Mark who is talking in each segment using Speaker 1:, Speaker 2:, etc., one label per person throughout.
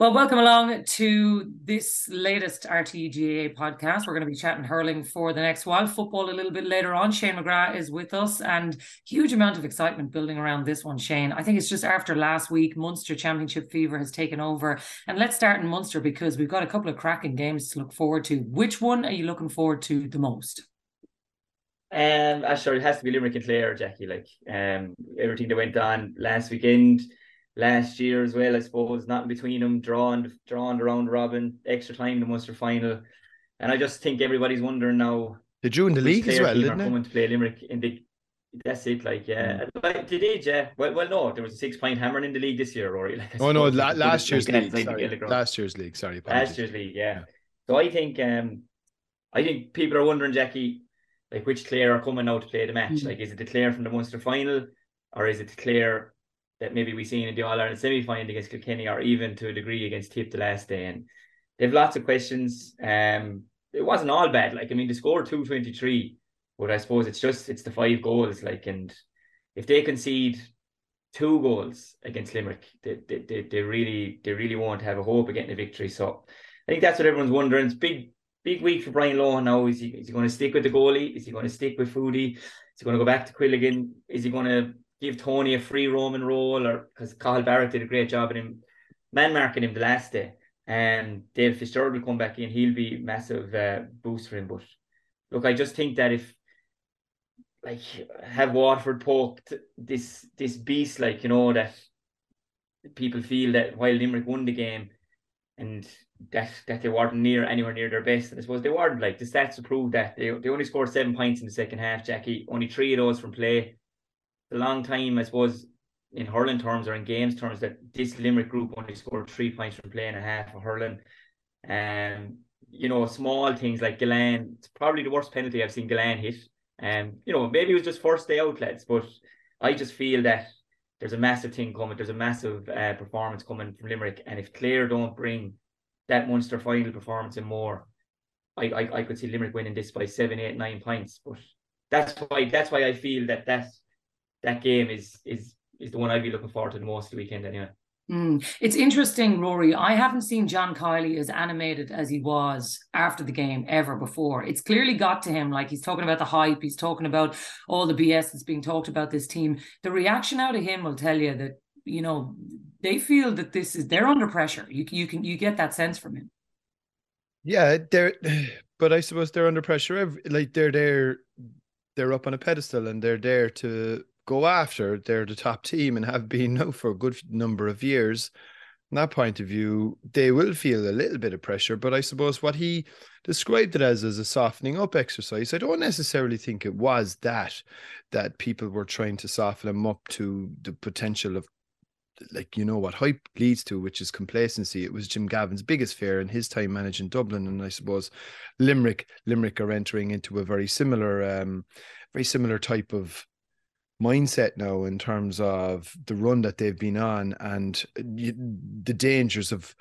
Speaker 1: Well, welcome along to this latest RTÉ GAA podcast. We're going to be chatting hurling for the next while. Football a little bit later on. Shane McGrath is with us, and huge amount of excitement building around this one, Shane. I think it's just after last week, Munster Championship fever has taken over. And let's start in Munster because we've got a couple of cracking games to look forward to. Which one are you looking forward to the most?
Speaker 2: Um, uh, sure, it has to be Limerick and Clare, Jacqui. Like um, everything that went on last weekend, last year as well, I suppose. Nothing between them, drawn, drawn around Robin, extra time the Munster final, and I just think everybody's wondering now.
Speaker 3: They drew in the league as well, didn't
Speaker 2: are
Speaker 3: they?
Speaker 2: coming to play Limerick in the. That's it, like yeah. Like, they did, yeah. Well, well, no, there was a six-point hammering in the league this year, Rory. Like,
Speaker 3: Oh no, la- last year's league. Sorry. Last year's league. Sorry.
Speaker 2: Last year's league, yeah.
Speaker 3: Yeah.
Speaker 2: So I think um I think people are wondering, Jacqui, like which Clare are coming now to play the match.
Speaker 1: Mhm.
Speaker 2: Like is it the Clare from the Munster final or is it the Clare that maybe we seen in the All Ireland semi final against Kilkenny or even to a degree against Tip the last day? And they've lots of questions. Um it wasn't all bad. Like I mean the score two twenty three, but I suppose it's just it's the five goals, like and if they concede two goals against Limerick, they, they, they, they really they really won't have a hope of getting a victory. So I think that's what everyone's wondering. It's big big week for Brian Lohan now. Is he is he going to stick with the goalie? Is he going to stick with Foodie? Is he going to go back to Quilligan? Is he going to give Tony a free Roman role? Or because Cathal Barrett did a great job in him man marking him the last day. And Dave Fitzgerald will come back in. He'll be massive uh, boost for him. But look, I just think that if like have Waterford poked this this beast, like you know that people feel that while Limerick won the game and that that they weren't near anywhere near their best. And I suppose they weren't like the stats to prove that they they only scored seven points in the second half, Jacqui. Only three of those from play. A long time, I suppose, in hurling terms or in games terms, that this Limerick group only scored three points from play and a half of hurling. Um, you know, small things like Gillane, it's probably the worst penalty I've seen Gillane hit. Um, you know, maybe it was just first day outlets, but I just feel that there's a massive thing coming. There's a massive uh, performance coming from Limerick, and if Clare don't bring that Munster final performance and more, I, I I could see Limerick winning this by seven, eight, nine points. But that's why that's why I feel that that that game is is is the one I'd be looking forward to the most the weekend anyway.
Speaker 1: Mm. It's interesting, Rory. I haven't seen John Kiely as animated as he was after the game ever before. It's clearly got to him. Like he's talking about the hype, he's talking about all the BS that's being talked about this team. The reaction out of him will tell you that you know they feel that this is they're under pressure. You you can you get that sense from him.
Speaker 3: Yeah, they're, but I suppose they're under pressure. Every, like they're there, they're up on a pedestal, and they're there to go after. They're the top team and have been now for a good number of years. From that point of view, they will feel a little bit of pressure. But I suppose what he described it as as a softening up exercise. I don't necessarily think it was that that people were trying to soften him up to the potential of like you know what hype leads to, which is complacency. It was Jim Gavin's biggest fear in his time managing Dublin, and I suppose Limerick, Limerick are entering into a very similar, um, very similar type of mindset now in terms of the run that they've been on and uh, the dangers of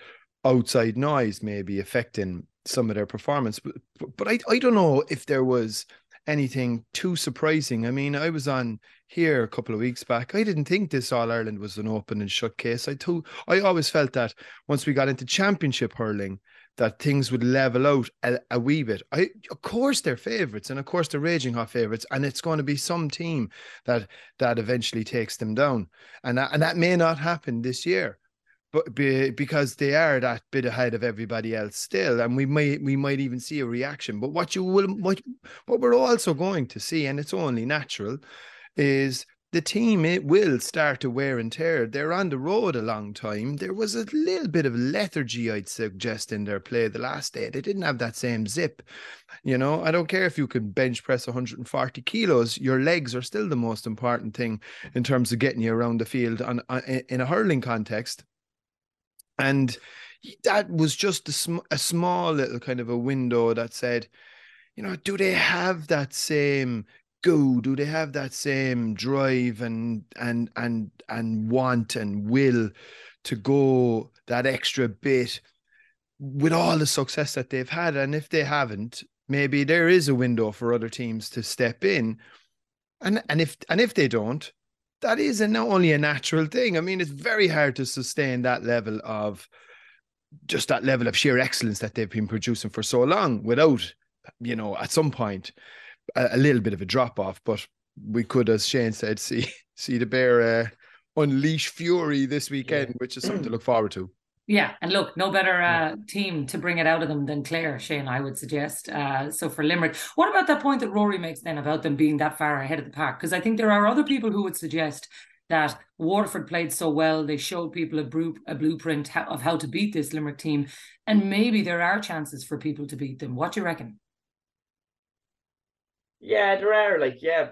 Speaker 3: outside noise maybe affecting some of their performance. But but, I I don't know if there was anything too surprising. I mean, I was on here a couple of weeks back. I didn't think this All Ireland was an open and shut case. I told, I always felt that once we got into championship hurling, that things would level out a, a wee bit. I, of course, they're favourites, and of course, they're raging hot favourites, and it's going to be some team that that eventually takes them down, and that, and that may not happen this year but be, because they are that bit ahead of everybody else still, and we might we might even see a reaction. But what you will what what we're also going to see, and it's only natural, is the team it will start to wear and tear. They're on the road a long time. There was a little bit of lethargy, I'd suggest, in their play the last day. They didn't have that same zip. You know, I don't care if you can bench press 140 kilos, your legs are still the most important thing in terms of getting you around the field on, uh, on in a hurling context. And that was just a, sm- a small little kind of a window that said, you know, do they have that same go? Do they have that same drive and and and and want and will to go that extra bit with all the success that they've had? And if they haven't, maybe there is a window for other teams to step in. And and if and if they don't, that is a, not only a natural thing. I mean, it's very hard to sustain that level of just that level of sheer excellence that they've been producing for so long without, you know, at some point a, a little bit of a drop off. But we could, as Shane said, see see the bear uh, unleash fury this weekend, yeah. which is something to look forward to.
Speaker 1: Yeah, and look, no better uh, team to bring it out of them than Clare, Shane, I would suggest. Uh, so for Limerick, what about that point that Rory makes then about them being that far ahead of the pack? Because I think there are other people who would suggest that Waterford played so well, they showed people a, bru- a blueprint of how to beat this Limerick team, and maybe there are chances for people to beat them. What do you reckon?
Speaker 2: Yeah, there are. Like, yeah,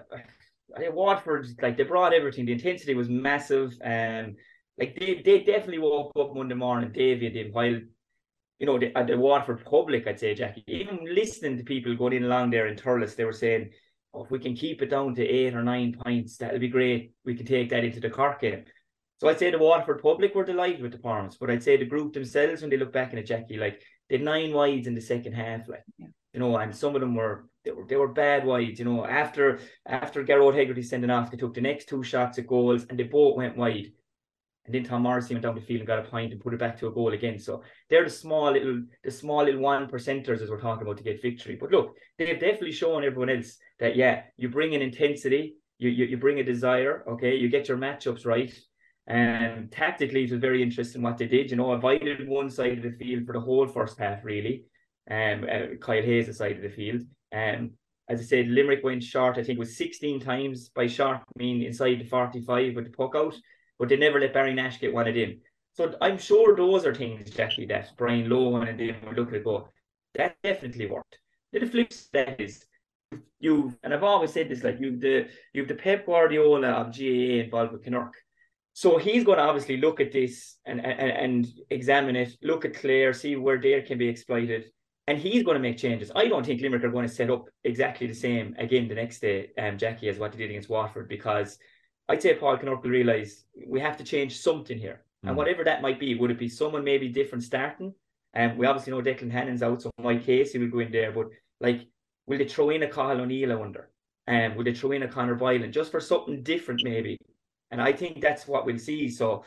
Speaker 2: I think Waterford, like they brought everything. The intensity was massive, and um, like they, they definitely woke up Monday morning, Davy did, while you know, the, at the Waterford public, I'd say, Jacqui, even listening to people going in along there in Thurles, they were saying, oh, if we can keep it down to eight or nine points, that'll be great. We can take that into the Cork game. So I'd say the Waterford public were delighted with the performance, but I'd say the group themselves, when they look back in it, Jacqui, like they had nine wides in the second half, like yeah. you know, and some of them were they were they were bad wide. you know. After after Gearóid Hegarty sending off, they took the next two shots at goals and they both went wide. And then Tom Morrissey went down the field and got a point and put it back to a goal again. So they're the small little, the small little one percenters as we're talking about to get victory. But look, they've definitely shown everyone else that yeah, you bring an intensity, you you, you bring a desire, okay, you get your matchups right. And tactically, it was very interesting what they did. You know, avoided one side of the field for the whole first half, really. Um, uh, Kyle Hayes' side of the field. Um, as I said, Limerick went short. I think it was 16 times by short, I mean inside the 45 with the puck out but they never let Barry Nash get one of them. So I'm sure those are things, Jacqui, that Brian Lohan and them will look at go, that definitely worked. The flip side is you and I've always said this, like you've the you've the Pep Guardiola of GAA involved with Kinnerk. So he's going to obviously look at this and, and and examine it, look at Clare, see where there can be exploited, and he's going to make changes. I don't think Limerick are going to set up exactly the same again the next day, um, Jacqui, as what they did against Watford, because I'd say Paul will realise we have to change something here. Mm. And whatever that might be, would it be someone maybe different starting? And um, we obviously know Declan Hannon's out, so Mike Casey will go in there. But like, will they throw in a Cathal O'Neill, I wonder? And um, will they throw in a Conor Boylan just for something different, maybe? And I think that's what we'll see. So,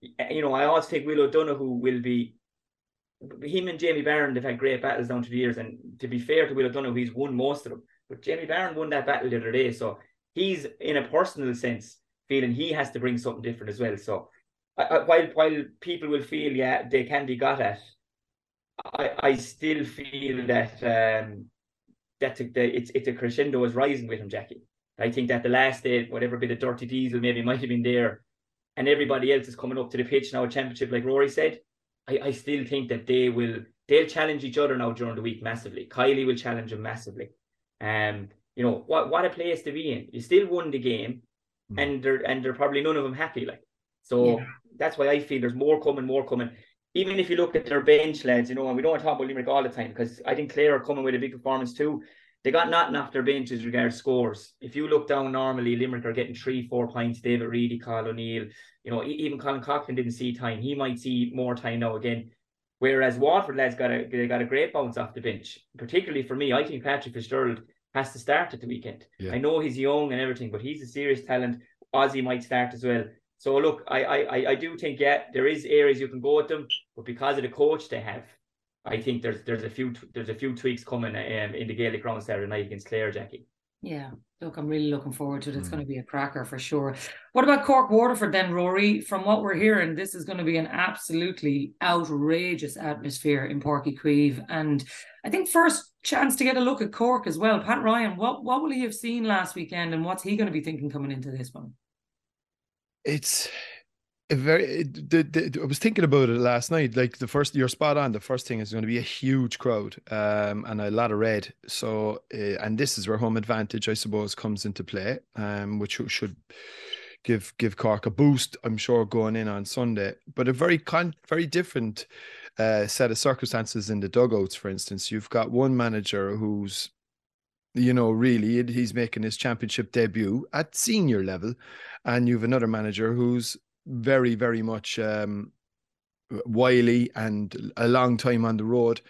Speaker 2: you know, I always think Will O'Donoghue will be him and Jamie Barron, they've had great battles down to the years. And to be fair to Will O'Donoghue, he's won most of them. But Jamie Barron won that battle the other day. So he's, in a personal sense, feeling he has to bring something different as well. So I, I, while while people will feel yeah they can be got at, I I still feel that um that the, the it's it's a crescendo is rising with him, Jacqui. I think that the last day, whatever bit of dirty diesel maybe might have been there, and everybody else is coming up to the pitch now, a championship, like Rory said. I, I still think that they will they'll challenge each other now during the week massively. Kiely will challenge him massively. Um, you know what what a place to be in. You still won the game. Mm. and they're and they're probably none of them happy. Like so, yeah. that's why I feel there's more coming, more coming. Even if you look at their bench lads, you know, and we don't want to talk about Limerick all the time because I think Clare are coming with a big performance too. They got nothing off their bench as regards scores. If you look down normally, Limerick are getting three, four points. David Reidy, Cathal O'Neill, you know, even Colin Coughlan didn't see time. He might see more time now again. Whereas Waterford lads got a they got a great bounce off the bench. Particularly for me, I think Patrick Fitzgerald has to start at the weekend. Yeah. I know he's young and everything, but he's a serious talent. Ozzy might start as well. So look, I I I do think yeah, there is areas you can go with them, but because of the coach they have, I think there's there's a few there's a few tweaks coming um, in the Gaelic ground Saturday night against Clare, Jacqui.
Speaker 1: Yeah, look, I'm really looking forward to it. It's mm. going to be a cracker for sure. What about Cork Waterford then, Rory? From what we're hearing, this is going to be an absolutely outrageous atmosphere in Uí Chaoimh. And I think first chance to get a look at Cork as well. Pat Ryan, what, what will he have seen last weekend and what's he going to be thinking coming into this one?
Speaker 3: It's very the, the, I was thinking about it last night. Like the first, you're spot on. The first thing is going to be a huge crowd, um, and a lot of red. So, uh, and this is where home advantage, I suppose, comes into play, um, which should give give Cork a boost. I'm sure going in on Sunday, but a very con very different uh, set of circumstances in the dugouts. For instance, you've got one manager who's you know, really, he's making his championship debut at senior level, and you've another manager who's very, very much um, wily and a long time on the road.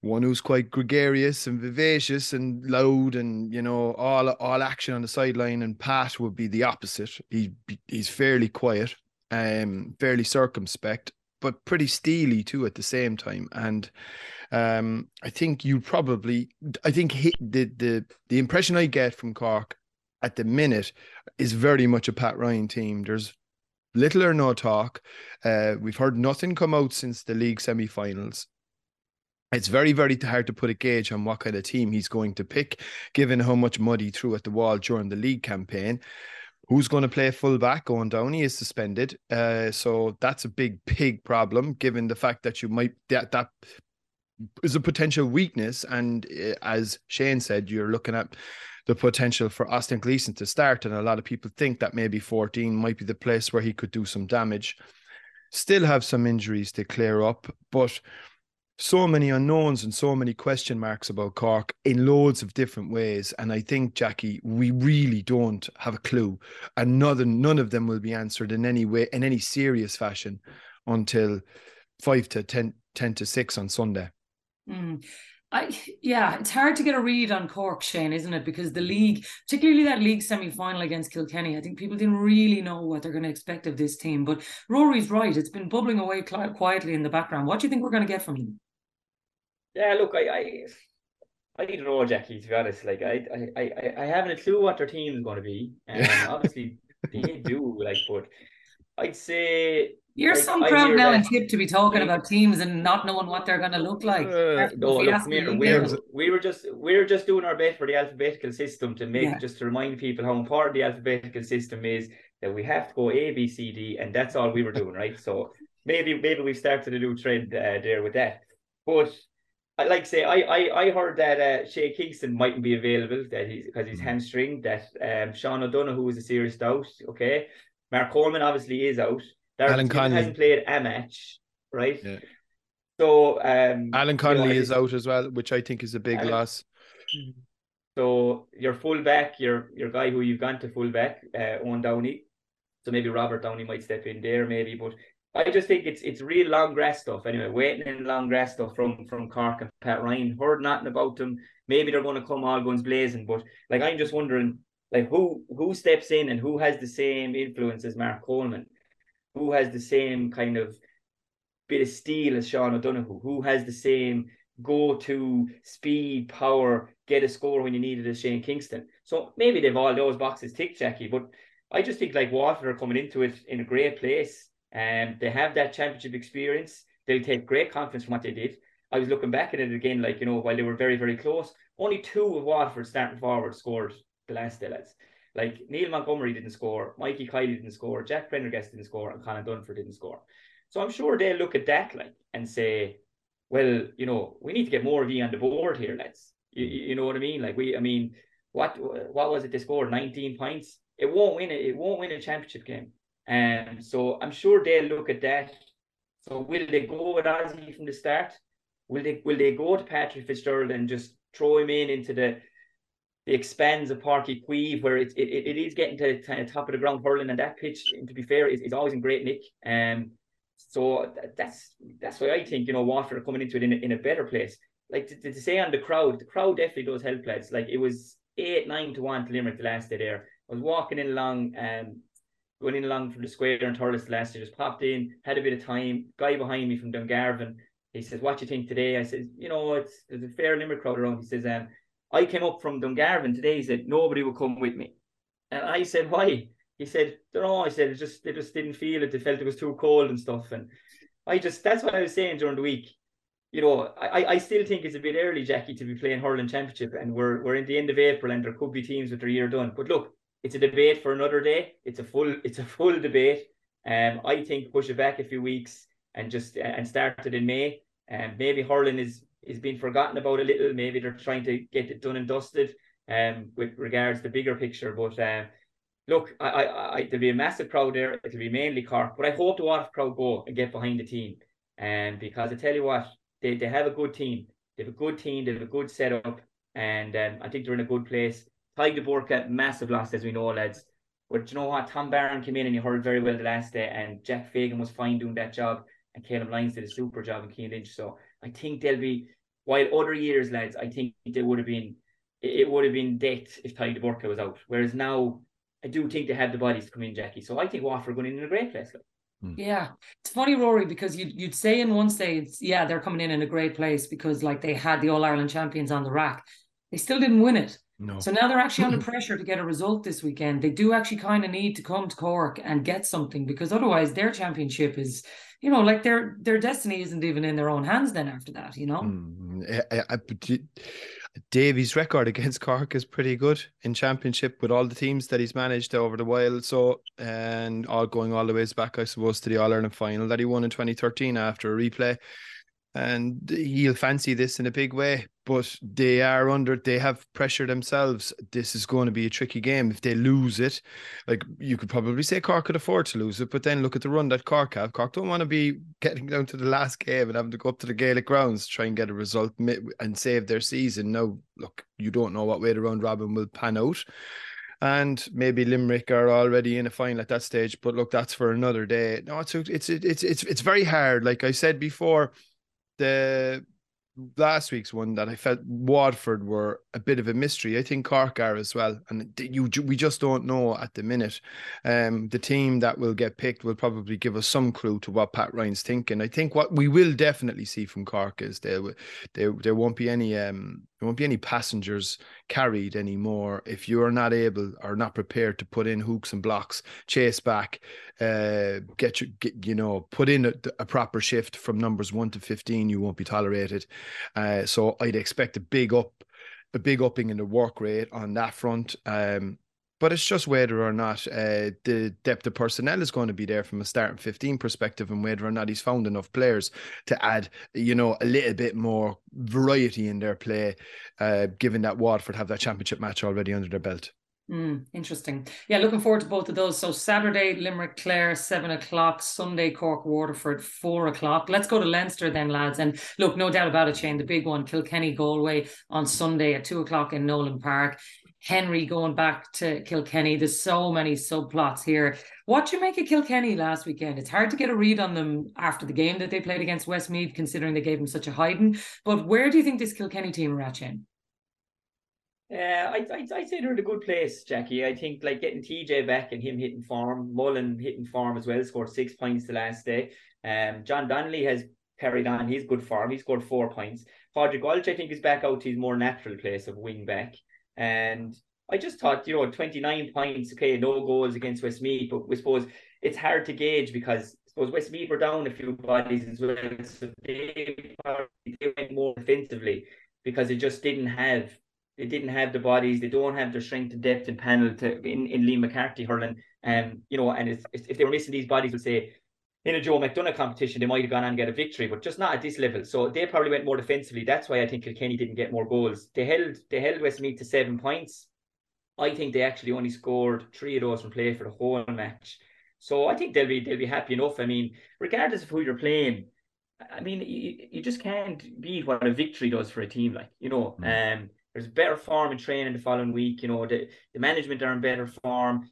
Speaker 3: One who's quite gregarious and vivacious and loud, and you know, all all action on the sideline. And Pat would be the opposite. He he's fairly quiet, um, fairly circumspect, but pretty steely too at the same time. And um, I think you probably, I think he, the the the impression I get from Cork at the minute is very much a Pat Ryan team. There's little or no talk. Uh, we've heard nothing come out since the league semi-finals. It's very, very hard to put a gauge on what kind of team he's going to pick, given how much mud he threw at the wall during the league campaign. Who's going to play fullback? Eoin Downey is suspended, uh, so that's a big, big problem. Given the fact that you might that that is a potential weakness, and uh, as Shane said, you're looking at the potential for Austin Gleeson to start. And a lot of people think that maybe 14 might be the place where he could do some damage. Still have some injuries to clear up, but so many unknowns and so many question marks about Cork in loads of different ways. And I think, Jacqui, we really don't have a clue. And none, none of them will be answered in any way, in any serious fashion until five to 10, 10 to six on Sunday.
Speaker 1: Mm. I yeah, it's hard to get a read on Cork, Shane, isn't it? Because the league, particularly that league semi-final against Kilkenny, I think people didn't really know what they're going to expect of this team. But Rory's right; it's been bubbling away quietly in the background. What do you think we're going to get from him?
Speaker 2: Yeah, look, I, I, I don't know, Jacqui. To be honest, like I, I, I, I haven't a clue what their team is going to be, and obviously they do. Like, but I'd say
Speaker 1: you're like, some crowd now and tip to be talking about teams and not knowing what they're going to look like. Uh,
Speaker 2: no, look, we, we, we were just we were just doing our best for the alphabetical system to make yeah. just to remind people how important the alphabetical system is. That we have to go A B C D, and that's all we were doing, right? So maybe maybe we started a new trend uh, there with that. But I like say I I, I heard that uh, Shane Kingston mightn't be available that he's because he's mm. hamstring. That um, Sean O'Donoghue is a serious doubt. Okay, Mark Coleman obviously is out. Alan Connolly hasn't played a match, right? Yeah. So um,
Speaker 3: Alan Connolly you know, is out as well, which I think is a big Alan, loss.
Speaker 2: So your fullback, your your guy who you've gone to fullback, uh, Eoin Downey. So maybe Robert Downey might step in there, maybe. But I just think it's it's real long grass stuff. Anyway, waiting in long grass stuff from from Cork and Pat Ryan. Heard nothing about them. Maybe they're going to come all guns blazing. But like I'm just wondering, like who who steps in and who has the same influence as Mark Coleman who has the same kind of bit of steel as Sean O'Donoghue, who has the same go to speed, power, get a score when you need it as Shane Kingston. So maybe they've all those boxes ticked, Jacqui, but I just think like Waterford are coming into it in a great place and um, they have that championship experience. They'll take great confidence from what they did. I was looking back at it again, like, you know, while they were very, very close, only two of Waterford starting forward scored the last day, lads. Like Neil Montgomery didn't score, Mikey Kiely didn't score, Jack Prendergast didn't score, and Colin Dunford didn't score. So I'm sure they'll look at that like and say, well, you know, we need to get more of you on the board here, lads. You, you know what I mean? Like we, I mean, what what was it they scored? 19 points. It won't win it. It won't win a championship game. And um, so I'm sure they'll look at that. So will they go with Ozzy from the start? Will they will they go to Patrick Fitzgerald and just throw him in into the the expands of Uí Chaoimh, where it, it, it is getting to kind of top of the ground hurling, and that pitch, to be fair, is, is always in great nick. Um, so that's that's why I think you know are coming into it in a, in a better place. Like to, to say on the crowd, the crowd definitely does help lads. Like it was eight nine to one to Limerick the last day there. I was walking in along, um, going in along from the square in Thurles last year, just popped in, had a bit of time. Guy behind me from Dungarvan, he says, "What you think today?" I said, "You know, it's there's a fair Limerick crowd around." He says, "Um, I came up from Dungarvan today. He said nobody would come with me, and I said why? He said, "Don't know." I said it just they just didn't feel it. They felt it was too cold and stuff. And I just that's what I was saying during the week. You know, I, I still think it's a bit early, Jacqui, to be playing hurling championship, and we're we're in the end of April, and there could be teams with their year done. But look, it's a debate for another day. It's a full it's a full debate. Um, I think push it back a few weeks and just and start it in May. And um, maybe hurling is is being forgotten about a little. Maybe they're trying to get it done and dusted um, with regards to the bigger picture. But um, look, I, I, I, there'll be a massive crowd there. It'll be mainly Cork, but I hope the Waterford crowd go and get behind the team. And um, because I tell you what, they, they have a good team. They have a good team. They have a good setup. and um, I think they're in a good place. De Búrca, massive loss as we know, lads. But you know what? Tom Barron came in and he heard very well the last day, and Jack Fagan was fine doing that job, and Calum Lyons did a super job in Cian Lynch. So I think they'll be, while other years, lads, I think they would have been, it would have been death if Tadhg De Búrca was out. Whereas now, I do think they have the bodies to come in, Jacqui. So I think Waterford are going in, in a great place. Like.
Speaker 1: Hmm. Yeah, it's funny, Rory, because you'd you'd say in one stage, yeah, they're coming in in a great place because like they had the All Ireland champions on the rack, they still didn't win it.
Speaker 3: No.
Speaker 1: So now they're actually under pressure to get a result this weekend. They do actually kind of need to come to Cork and get something because otherwise their championship is, you know, like their their destiny isn't even in their own hands. Then after that, you know.
Speaker 3: Mm, I, I, Davy's record against Cork is pretty good in championship with all the teams that he's managed over the while. So, and all going all the ways back, I suppose, to the All Ireland final that he won in 2013 after a replay and he'll fancy this in a big way. But they are under, they have pressure themselves. This is going to be a tricky game. If they lose it, like you could probably say Cork could afford to lose it, but then look at the run that Cork have. Cork don't want to be getting down to the last game and having to go up to the Gaelic grounds to try and get a result and save their season. Now, look, you don't know what way the round robin will pan out and maybe Limerick are already in a final at that stage. But look, that's for another day. No, it's it's it's it's it's very hard. Like I said before, the last week's one that I felt Waterford were a bit of a mystery. I think Cork are as well, and you we just don't know at the minute. Um, the team that will get picked will probably give us some clue to what Pat Ryan's thinking. I think what we will definitely see from Cork is there there there won't be any um there won't be any passengers carried anymore if you are not able or not prepared to put in hooks and blocks, chase back, uh, get you get, you know put in a, a proper shift from numbers one to fifteen. You won't be tolerated. Uh, so I'd expect a big up a big upping in the work rate on that front. Um, but it's just whether or not uh, the depth of personnel is going to be there from a starting 15 perspective and whether or not he's found enough players to add, you know, a little bit more variety in their play, uh, given that Waterford have that championship match already under their belt.
Speaker 1: Mm, interesting. Yeah, looking forward to both of those. So Saturday, Limerick Clare, seven o'clock. Sunday, Cork Waterford, four o'clock. Let's go to Leinster then, lads. And look, no doubt about it, Shane, the big one, Kilkenny Galway on Sunday at two o'clock in Nolan Park. Henry going back to Kilkenny. There's so many subplots here. What you make of Kilkenny last weekend? It's hard to get a read on them after the game that they played against Westmeath, considering they gave them such a hiding. But where do you think this Kilkenny team are at, Shane?
Speaker 2: Uh, I I I say they're in a good place, Jacqui. I think like getting TJ back and him hitting form, Mullen hitting form as well, scored six points the last day. Um, John Donnelly has carried on his good form. He scored four points. Padraig Walsh, I think, is back out to his more natural place of wing back. And I just thought, you know, 29 points, okay, no goals against Westmeath, but we suppose it's hard to gauge because I suppose Westmeath were down a few bodies as well. So they, they went more defensively because they just didn't have they didn't have the bodies, they don't have the strength and depth and panel to in, in Liam McCarthy hurling. Um, you know, and it's, it's, if they were missing these bodies, we'll say in a Joe McDonagh competition, they might have gone on and get a victory, but just not at this level. So they probably went more defensively. That's why I think Kilkenny didn't get more goals. They held they held Westmeath to seven points. I think they actually only scored three of those from play for the whole match. So I think they'll be they'll be happy enough. I mean, regardless of who you're playing, I mean, you, you just can't beat what a victory does for a team. Like you know, mm. um, there's better form in training the following week. You know, the, the management are in better form.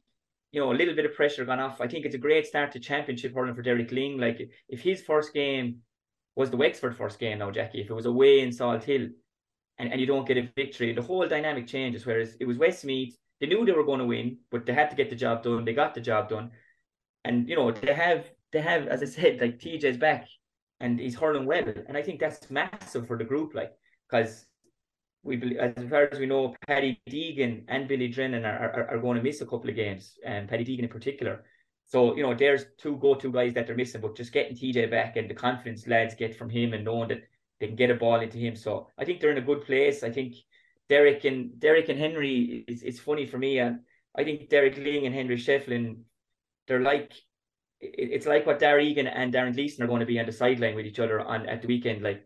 Speaker 2: You know, a little bit of pressure gone off. I think it's a great start to championship hurling for Derek Lyng. Like if his first game was the Wexford first game now, Jacqui, if it was away in Salthill and, and you don't get a victory, the whole dynamic changes. Whereas it was Westmeath, they knew they were going to win, but they had to get the job done. They got the job done. And you know, they have they have, as I said, like TJ's back and he's hurling well. And I think that's massive for the group, like, because we believe, as far as we know, Paddy Deegan and Billy Drennan are, are, are going to miss a couple of games, and Paddy Deegan in particular. So, you know, there's two go-to guys that they're missing, but just getting TJ back and the confidence lads get from him and knowing that they can get a ball into him. So I think they're in a good place. I think Derek and Derek and Henry is it's funny for me. And I think Derek Lyng and Henry Shefflin, they're like it's like what Darragh Egan and Darren Gleeson are going to be on the sideline with each other on at the weekend. Like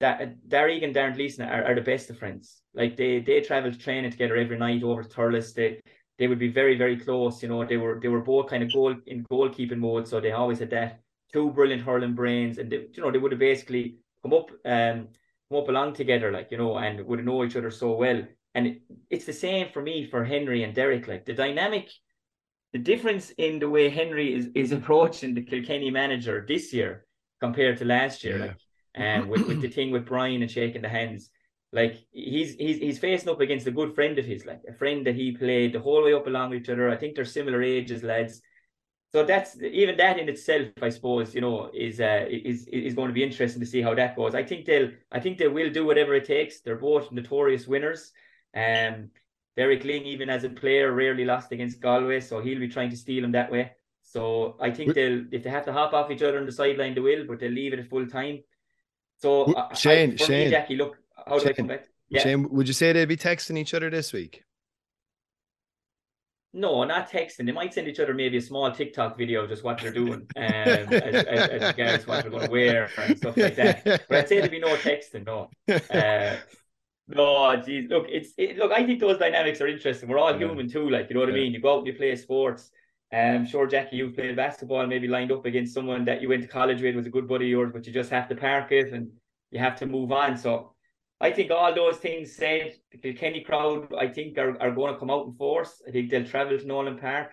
Speaker 2: that Darragh and Darren Gleeson are, are the best of friends. Like they they travel to training together every night over to Thurles. They they would be very very close. You know they were they were both kind of goal in goalkeeping mode, so they always had that two brilliant hurling brains, and they, you know they would have basically come up um come up along together, like you know, and would know each other so well. And it's the same for me for Henry and Derek. Like the dynamic, the difference in the way Henry is is approaching the Kilkenny manager this year compared to last year, yeah. like and um, with, with the thing with Brian and shaking the hands. Like he's he's he's facing up against a good friend of his, like a friend that he played the whole way up along with each other. I think they're similar ages, lads. So that's even that in itself, I suppose, you know, is uh, is is going to be interesting to see how that goes. I think they'll, I think they will do whatever it takes. They're both notorious winners. Um, Derek Lyng, even as a player, rarely lost against Galway, so he'll be trying to steal him that way. So I think they'll, if they have to hop off each other on the sideline, they will, but they'll leave it at full time. So
Speaker 3: Shane, I, Shane,
Speaker 2: me, Jacqui, look, how do they come back?
Speaker 3: Yeah. Shane, would you say they'd be texting each other this week?
Speaker 2: No, not texting. They might send each other maybe a small TikTok video of just what they're doing, um, as, as, as regards what they're going to wear and stuff like that. But I'd say there'd be no texting. No, uh, no, geez, look, it's it, look. I think those dynamics are interesting. We're all yeah. human too, like you know what yeah. I mean. You go out and you play sports. Um, sure, Jacqui, you've played basketball, maybe lined up against someone that you went to college with, was a good buddy of yours, but you just have to park it and you have to move on. So I think all those things said, the Kilkenny crowd, I think, are, are going to come out in force. I think they'll travel to Nolan Park.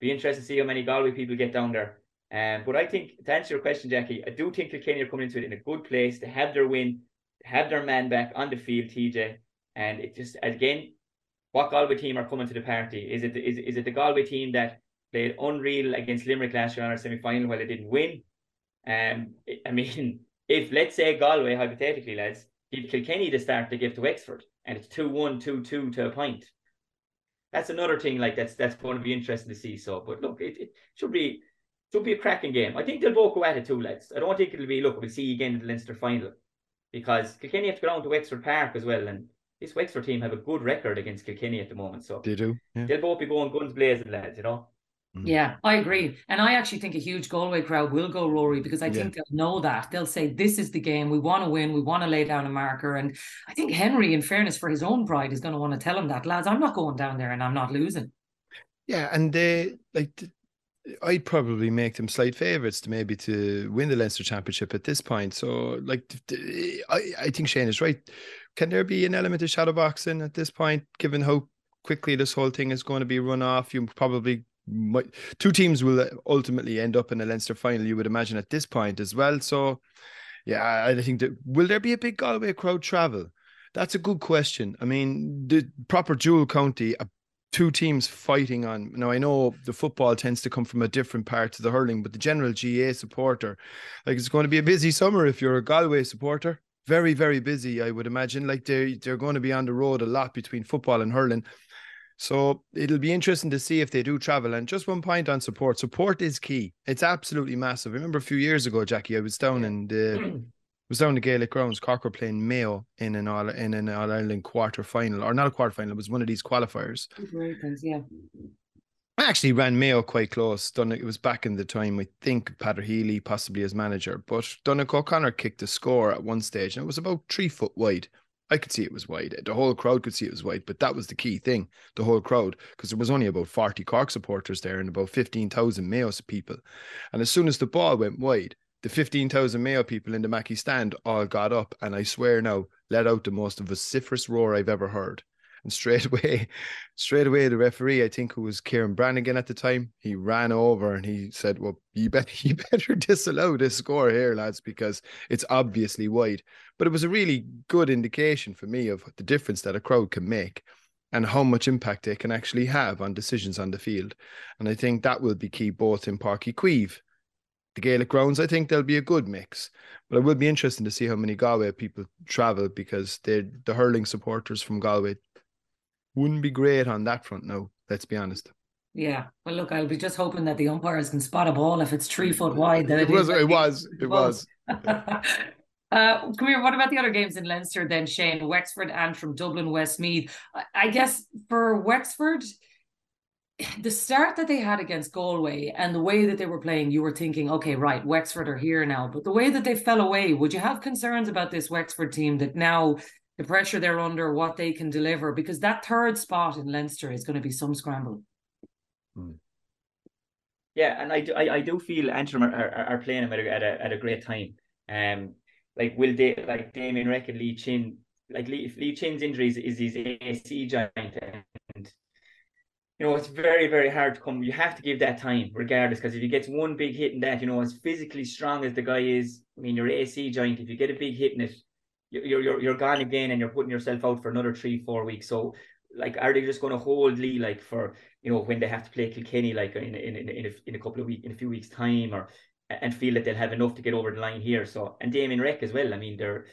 Speaker 2: Be interested to see how many Galway people get down there. Um, but I think, to answer your question, Jacqui, I do think Kilkenny are coming into it in a good place. to have their win, have their man back on the field, TJ. And it just, again, what Galway team are coming to the party? Is it is, is it the Galway team that played unreal against Limerick last year in our semi final while they didn't win? Um, I mean, if let's say Galway, hypothetically, lads, give Kilkenny the start they give to Wexford, and it's 2 1, 2 2 to a point. That's another thing like that's that's going to be interesting to see. So, but look, it, it should be should be a cracking game. I think they'll both go at it too, lads. I don't think it'll be look, we'll see you again in the Leinster final. Because Kilkenny have to go down to Wexford Park as well. And this Wexford team have a good record against Kilkenny at the moment. So
Speaker 3: they do.
Speaker 2: Yeah. They'll both be going guns blazing, lads, you know.
Speaker 1: Mm. Yeah, I agree. And I actually think a huge Galway crowd will go Rory because I yeah. think they'll know that. They'll say, This is the game. We want to win. We want to lay down a marker. And I think Henry, in fairness, for his own pride, is going to want to tell him that, lads, I'm not going down there and I'm not losing.
Speaker 3: Yeah. And they, like, I'd probably make them slight favourites to maybe to win the Leinster Championship at this point. So, like, I, I think Shane is right. Can there be an element of shadow boxing at this point, given how quickly this whole thing is going to be run off? You probably two teams will uh, ultimately end up in a Leinster final, you would imagine at this point as well. So, yeah, I think that will there be a big Galway crowd travel? That's a good question. I mean, the proper dual county, uh, two teams fighting on. Now, I know the football tends to come from a different part to the hurling, but the general GAA supporter, like it's going to be a busy summer if you're a Galway supporter. Very, very busy, I would imagine. Like they they're going to be on the road a lot between football and hurling. So it'll be interesting to see if they do travel. And just one point on support. Support is key. It's absolutely massive. I remember a few years ago, Jacqui, I was down in the was down the Gaelic grounds. Cork were playing Mayo in an all in an All Ireland quarter final, or not a quarter final. It was one of these qualifiers.
Speaker 1: yeah.
Speaker 3: I actually ran Mayo quite close. Done it was back in the time. I think Peter Healy possibly as manager, but Donnacha O'Connor kicked a score at one stage, and it was about three foot wide. I could see it was wide. The whole crowd could see it was wide, but that was the key thing. The whole crowd, because there was only about 40 Cork supporters there and about 15,000 Mayo people. And as soon as the ball went wide, the 15,000 Mayo people in the Mackey stand all got up and I swear now let out the most vociferous roar I've ever heard. And straight away, straight away, the referee, I think who was Kieran Brannigan at the time, he ran over and he said, Well, you better you better disallow this score here, lads, because it's obviously wide. But it was a really good indication for me of the difference that a crowd can make and how much impact they can actually have on decisions on the field. And I think that will be key both in Páirc Uí Chaoimh. The Gaelic grounds, I think there'll be a good mix. But it will be interesting to see how many Galway people travel because they're the hurling supporters from Galway wouldn't be great on that front now, let's be honest.
Speaker 1: Yeah. Well, look, I'll be just hoping that the umpires can spot a ball if it's three foot wide.
Speaker 3: That it, it was, it was. It was.
Speaker 1: Uh, come here. What about the other games in Leinster then, Shane? Wexford and from Dublin, Westmeath. I guess for Wexford, the start that they had against Galway and the way that they were playing, you were thinking, okay, right, Wexford are here now. But the way that they fell away, would you have concerns about this Wexford team that now the pressure they're under, what they can deliver, because that third spot in Leinster is going to be some scramble.
Speaker 2: Hmm. Yeah, and I do, I, I do feel Antrim are, are, are playing them at a, at a, at a great time. Um, like will they like Damien Reck and Lee Chin like Lee, Lee Chin's injuries is his AC joint and you know it's very very hard to come you have to give that time regardless because if he gets one big hit in that you know as physically strong as the guy is I mean your AC joint if you get a big hit in it you're you're you're gone again and you're putting yourself out for another three four weeks so like are they just going to hold Lee like for you know when they have to play Kilkenny like in in in, in, a, in a couple of weeks in a few weeks time or and feel that they'll have enough to get over the line here so and Damien Reck as well I mean they're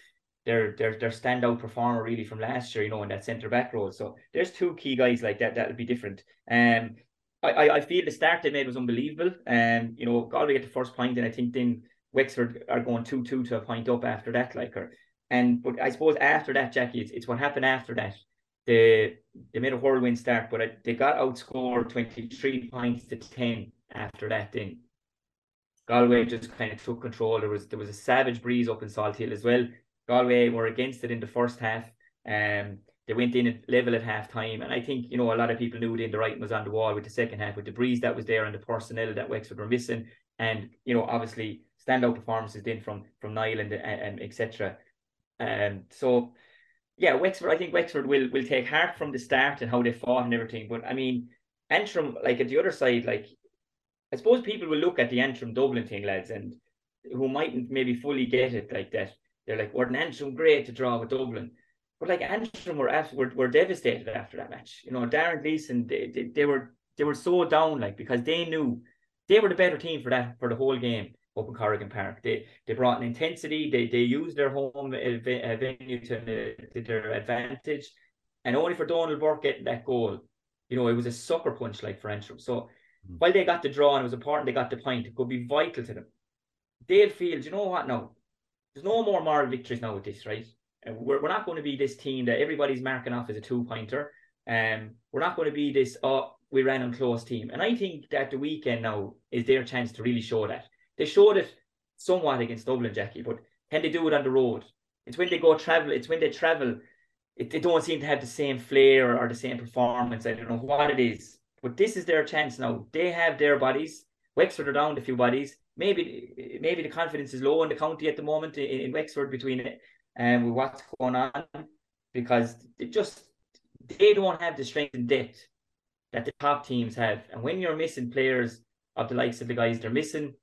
Speaker 2: they're they're they're standout performer really from last year, you know, in that centre back role. So there's two key guys like that that'll be different. Um, I I feel the start they made was unbelievable. And um, you know, Galway get the first point, and I think then Wexford are going two two to a point up after that, like her. And but I suppose after that, Jacqui, it's, it's what happened after that. They they made a whirlwind start, but they got outscored twenty three points to ten after that. Then Galway just kind of took control. There was there was a savage breeze up in Salthill as well. Galway were against it in the first half. Um, they went in at level at half time. And I think, you know, a lot of people knew then the writing was on the wall with the second half, with the breeze that was there and the personnel that Wexford were missing. And, you know, obviously standout performances then from from Niall and, and, and etc. Um, so yeah, Wexford, I think Wexford will will take heart from the start and how they fought and everything. But I mean, Antrim, like at the other side, like I suppose people will look at the Antrim Dublin thing, lads, and who mightn't maybe fully get it like that they're like, we're Antrim great to draw with Dublin. But like Antrim were, after, were, were devastated after that match. You know, Darren Gleeson, they, they, they were they were so down, like because they knew they were the better team for that for the whole game up in Corrigan Park. They they brought an intensity. They they used their home venue to, to their advantage, and only for Donal Burke getting that goal, you know, it was a sucker punch like for Antrim. So mm. while they got the draw and it was important, they got the point. It could be vital to them. They'll feel, you know what? Now there's no more moral victories now with this, right? We're, we're not going to be this team that everybody's marking off as a two pointer. Um, we're not going to be this, oh, we ran on close team. And I think that the weekend now is their chance to really show that. They showed it somewhat against Dublin, Jacqui, but can they do it on the road? It's when they go travel, it's when they travel, it, they don't seem to have the same flair or, or the same performance. I don't know what it is. But this is their chance now. They have their bodies. Wexford are down a few bodies maybe maybe the confidence is low in the county at the moment in, in Wexford between it and with what's going on because it just they don't have the strength and depth that the top teams have. And when you're missing players of the likes of the guys they're missing,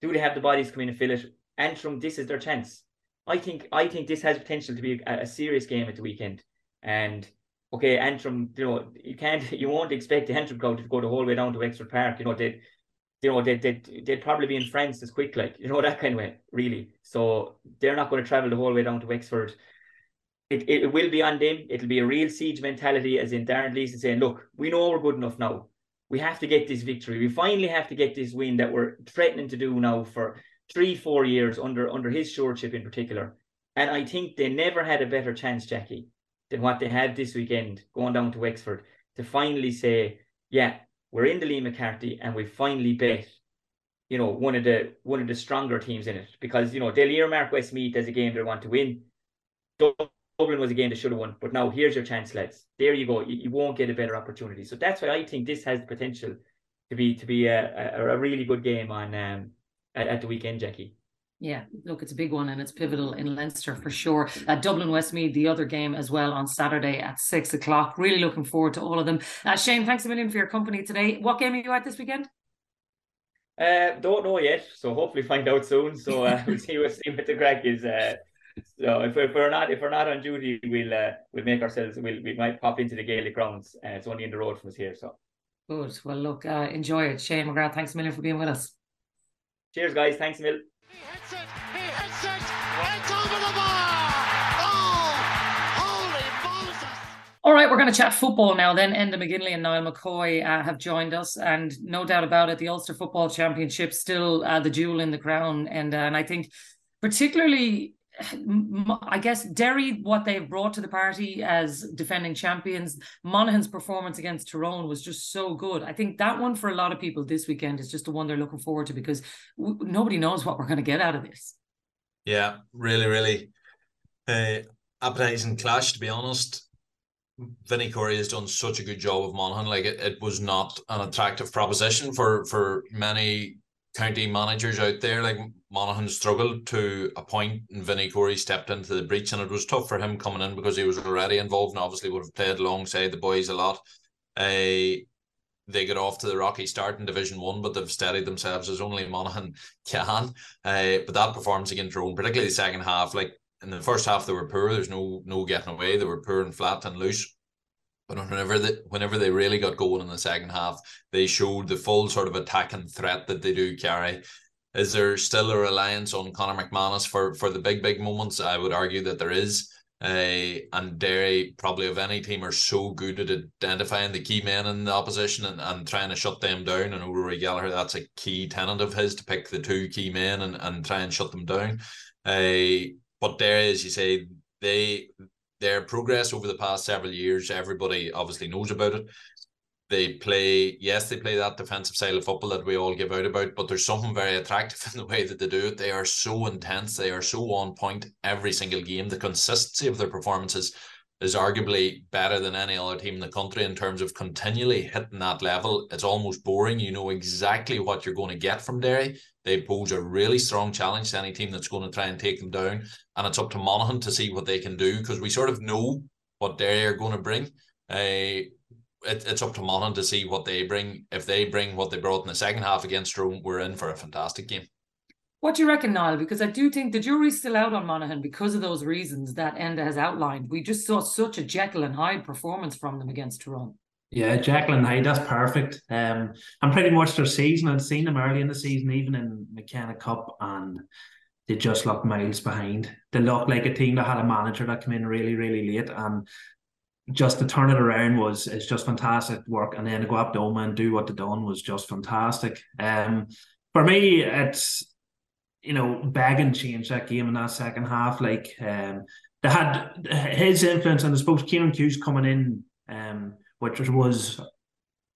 Speaker 2: do they have the bodies come in and fill it? Antrim, this is their chance. I think I think this has potential to be a, a serious game at the weekend. And okay, Antrim, you know, you can't you won't expect the Antrim crowd to go the whole way down to Wexford Park. You know, they you know, they, they, they'd probably be in France as quick, like, you know, that kind of way, really. So they're not going to travel the whole way down to Wexford. It, it, will be on them. It'll be a real siege mentality, as in Darren Gleeson saying, look, we know we're good enough now. We have to get this victory. We finally have to get this win that we're threatening to do now for three, four years under under his stewardship in particular. And I think they never had a better chance, Jacqui, than what they had this weekend going down to Wexford to finally say, yeah, we're in the Liam McCarthy and we finally bet, you know, one of the one of the stronger teams in it because you know they'll earmark Westmeath as a game they want to win. Dublin was a game they should have won, but now here's your chance, lads. There you go. You, you won't get a better opportunity. So that's why I think this has the potential to be to be a, a, a really good game on um at, at the weekend, Jacqui.
Speaker 1: Yeah, look, it's a big one and it's pivotal in Leinster for sure. Uh, Dublin Westmeath, the other game as well on Saturday at six o'clock. Really looking forward to all of them. Uh, Shane, thanks a million for your company today. What game are you at this weekend?
Speaker 2: Uh, don't know yet, so hopefully find out soon. So uh, we'll see what see what the crack is. Uh, so if, if we're not if we're not on duty, we'll uh, we'll make ourselves we'll we might pop into the Gaelic grounds. Uh, it's only in the road from us here, so.
Speaker 1: Good. Well, look, uh, enjoy it, Shane McGrath. Thanks a million for being with us.
Speaker 2: Cheers, guys. Thanks a million.
Speaker 4: He hits it. He hits it. It's over the bar. Oh, holy Moses.
Speaker 1: All right, we're going to chat football now. Then Enda McGinley and Niall McCoy uh, have joined us, and no doubt about it, the Ulster Football Championship still uh, the jewel in the crown. And uh, and I think particularly I guess Derry, what they've brought to the party as defending champions, Monaghan's performance against Tyrone was just so good. I think that one for a lot of people this weekend is just the one they're looking forward to because w- nobody knows what we're going to get out of this.
Speaker 5: Yeah, really, really uh, appetizing clash, to be honest. Vinny Corey has done such a good job of Monaghan. Like it, it was not an attractive proposition for for many county managers out there. Like Monaghan struggled to a point, and Vinny Corey stepped into the breach, and it was tough for him coming in because he was already involved and obviously would have played alongside the boys a lot. Uh, they got off to the rocky start in Division One, but they've steadied themselves as only Monaghan can. Uh, but that performance against Tyrone, particularly the second half, like in the first half, they were poor. There's no no getting away. They were poor and flat and loose. But whenever they whenever they really got going in the second half, they showed the full sort of attacking threat that they do carry. Is there still a reliance on Conor McManus for for the big big moments? I would argue that there is. Uh, and Derry probably of any team are so good at identifying the key men in the opposition and, and trying to shut them down. And Rory Gallagher, that's a key tenant of his to pick the two key men and, and try and shut them down. Uh, but Derry, as you say, they their progress over the past several years, everybody obviously knows about it. They play, yes, they play that defensive style of football that we all give out about, but there's something very attractive in the way that they do it. They are so intense, they are so on point every single game. The consistency of their performances is arguably better than any other team in the country in terms of continually hitting that level. It's almost boring. You know exactly what you're going to get from Derry. They pose a really strong challenge to any team that's going to try and take them down. And it's up to Monaghan to see what they can do because we sort of know what Derry are going to bring. Uh, it, it's up to Monaghan to see what they bring. If they bring what they brought in the second half against Rome, we're in for a fantastic game.
Speaker 1: What do you reckon, Niall? Because I do think the jury's still out on Monaghan because of those reasons that Enda has outlined. We just saw such a Jekyll and Hyde performance from them against Tyrone.
Speaker 6: Yeah, Jekyll and Hyde, that's perfect. Um, and pretty much their season. I'd seen them early in the season, even in McKenna Cup, and they just looked miles behind. They looked like a team that had a manager that came in really, really late, and just to turn it around was is just fantastic work. And then to go up Doma and do what they done was just fantastic. Um, for me, it's you know, Beggan changed that game in that second half. Like um, they had his influence, and I suppose Kieran Hughes coming in, um, which was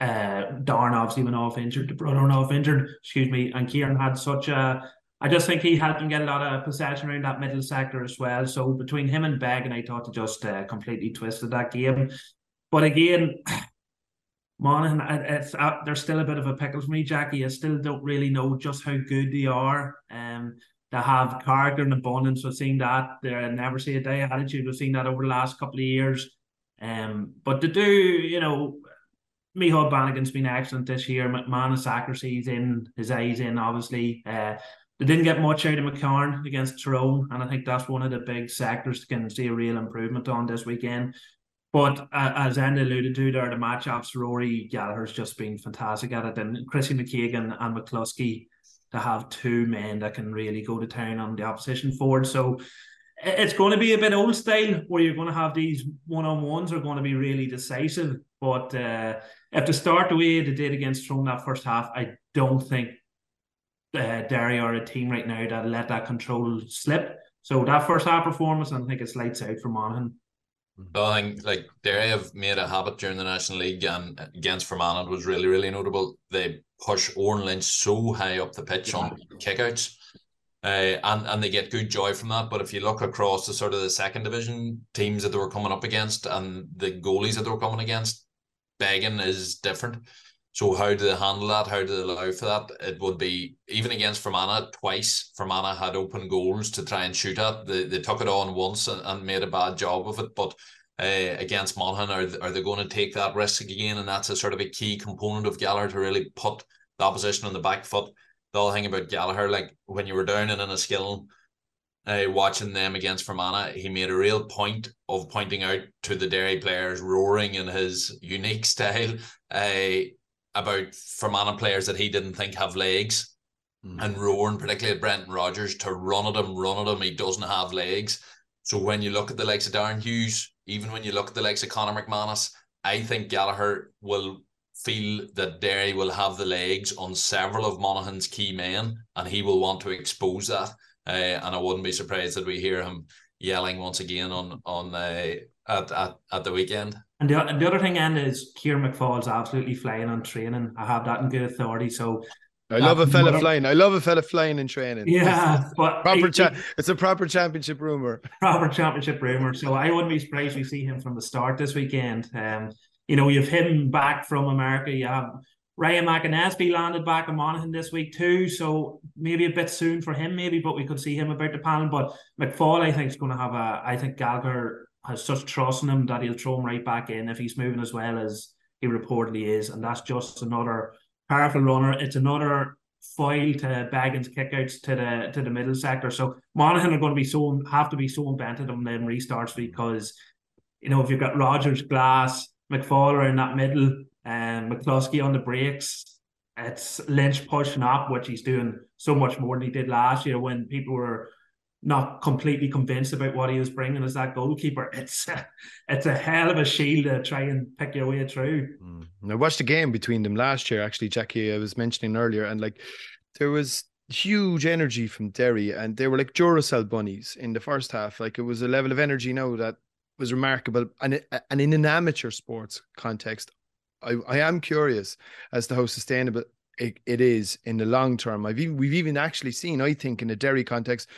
Speaker 6: uh, Darren obviously went off injured, went off injured, excuse me, and Kieran had such a. I just think he helped him get a lot of possession around that middle sector as well. So between him and Beggan, I thought they just uh, completely twisted that game. But again, Monaghan, it's uh, there's still a bit of a pickle for me, Jacqui. I still don't really know just how good they are. Um, they have character and abundance. We've seen that. They're never see a day attitude. We've seen that over the last couple of years. Um, but to do, you know, Micheál Bannigan's been excellent this year. McManus accuracy's in, his eyes in, obviously. Uh, they didn't get much out of McCarn against Tyrone, and I think that's one of the big sectors to can see a real improvement on this weekend. But uh, as Enda alluded to there, the matchups, Rory Gallagher's just been fantastic at it. And Chrissy McKaigue and McCluskey to have two men that can really go to town on the opposition forward. So it's going to be a bit old style where you're going to have these one on ones are going to be really decisive. But uh, if they start the way they did against Tyrone that first half, I don't think uh, Derry are a team right now that let that control slip. So that first half performance, I think it's lights out for Monaghan.
Speaker 5: I think like Derry have made a habit during the National League and against Fermanagh was really, really notable. They push Oran Lynch so high up the pitch yeah. on kickouts. Uh, and, and they get good joy from that. But if you look across the sort of the second division teams that they were coming up against and the goalies that they were coming against, Beggan is different. So how do they handle that? How do they allow for that? It would be even against Fermanagh twice. Fermanagh had open goals to try and shoot at. They, they took it on once and, and made a bad job of it. But uh, against Monaghan, are, are they going to take that risk again? And that's a sort of a key component of Gallagher to really put the opposition on the back foot. The whole thing about Gallagher, like when you were down and Enniskillen, uh, watching them against Fermanagh, he made a real point of pointing out to the Derry players roaring in his unique style. Uh, about Fermanagh players that he didn't think have legs mm. and roaring, particularly at Brendan Rogers, to run at him, run at him. He doesn't have legs. So when you look at the likes of Darren Hughes, even when you look at the likes of Conor McManus, I think Gallagher will feel that Derry will have the legs on several of Monaghan's key men, and he will want to expose that. Uh, and I wouldn't be surprised that we hear him yelling once again on on uh, at, at at the weekend.
Speaker 6: And the, the other thing, and is Kieran McFaul's absolutely flying on training. I have that in good authority. So
Speaker 3: I love a fella flying. I love a fella flying in training.
Speaker 6: Yeah, but
Speaker 3: proper. Cha- it's a proper championship rumor.
Speaker 6: Proper championship rumor. So I wouldn't be surprised we see him from the start this weekend. Um, you know, you have him back from America. You have Ryan McAnespie landed back in Monaghan this week too, so maybe a bit soon for him, maybe, but we could see him about the panel. But McFaul, I think, is going to have a. I think Gallagher has such trust in him that he'll throw him right back in if he's moving as well as he reportedly is, and that's just another powerful runner. It's another foil to Beggan's kickouts to the to the middle sector. So Monaghan are going to be so have to be so invented on them restarts because you know if you've got Rogers, Glass, McFaul in that middle and um, McCluskey on the breaks. It's Lynch pushing up, which he's doing so much more than he did last year when people were not completely convinced about what he was bringing as that goalkeeper. It's a, it's a hell of a shield to try and pick your way through.
Speaker 3: Mm. I watched the game between them last year, actually, Jacqui. I was mentioning earlier, and like there was huge energy from Derry, and they were like Duracell bunnies in the first half. Like it was a level of energy now that was remarkable, and and in an amateur sports context, I, I am curious as to how sustainable it, it is in the long term. I've even, we've even actually seen, I think, in a Derry context,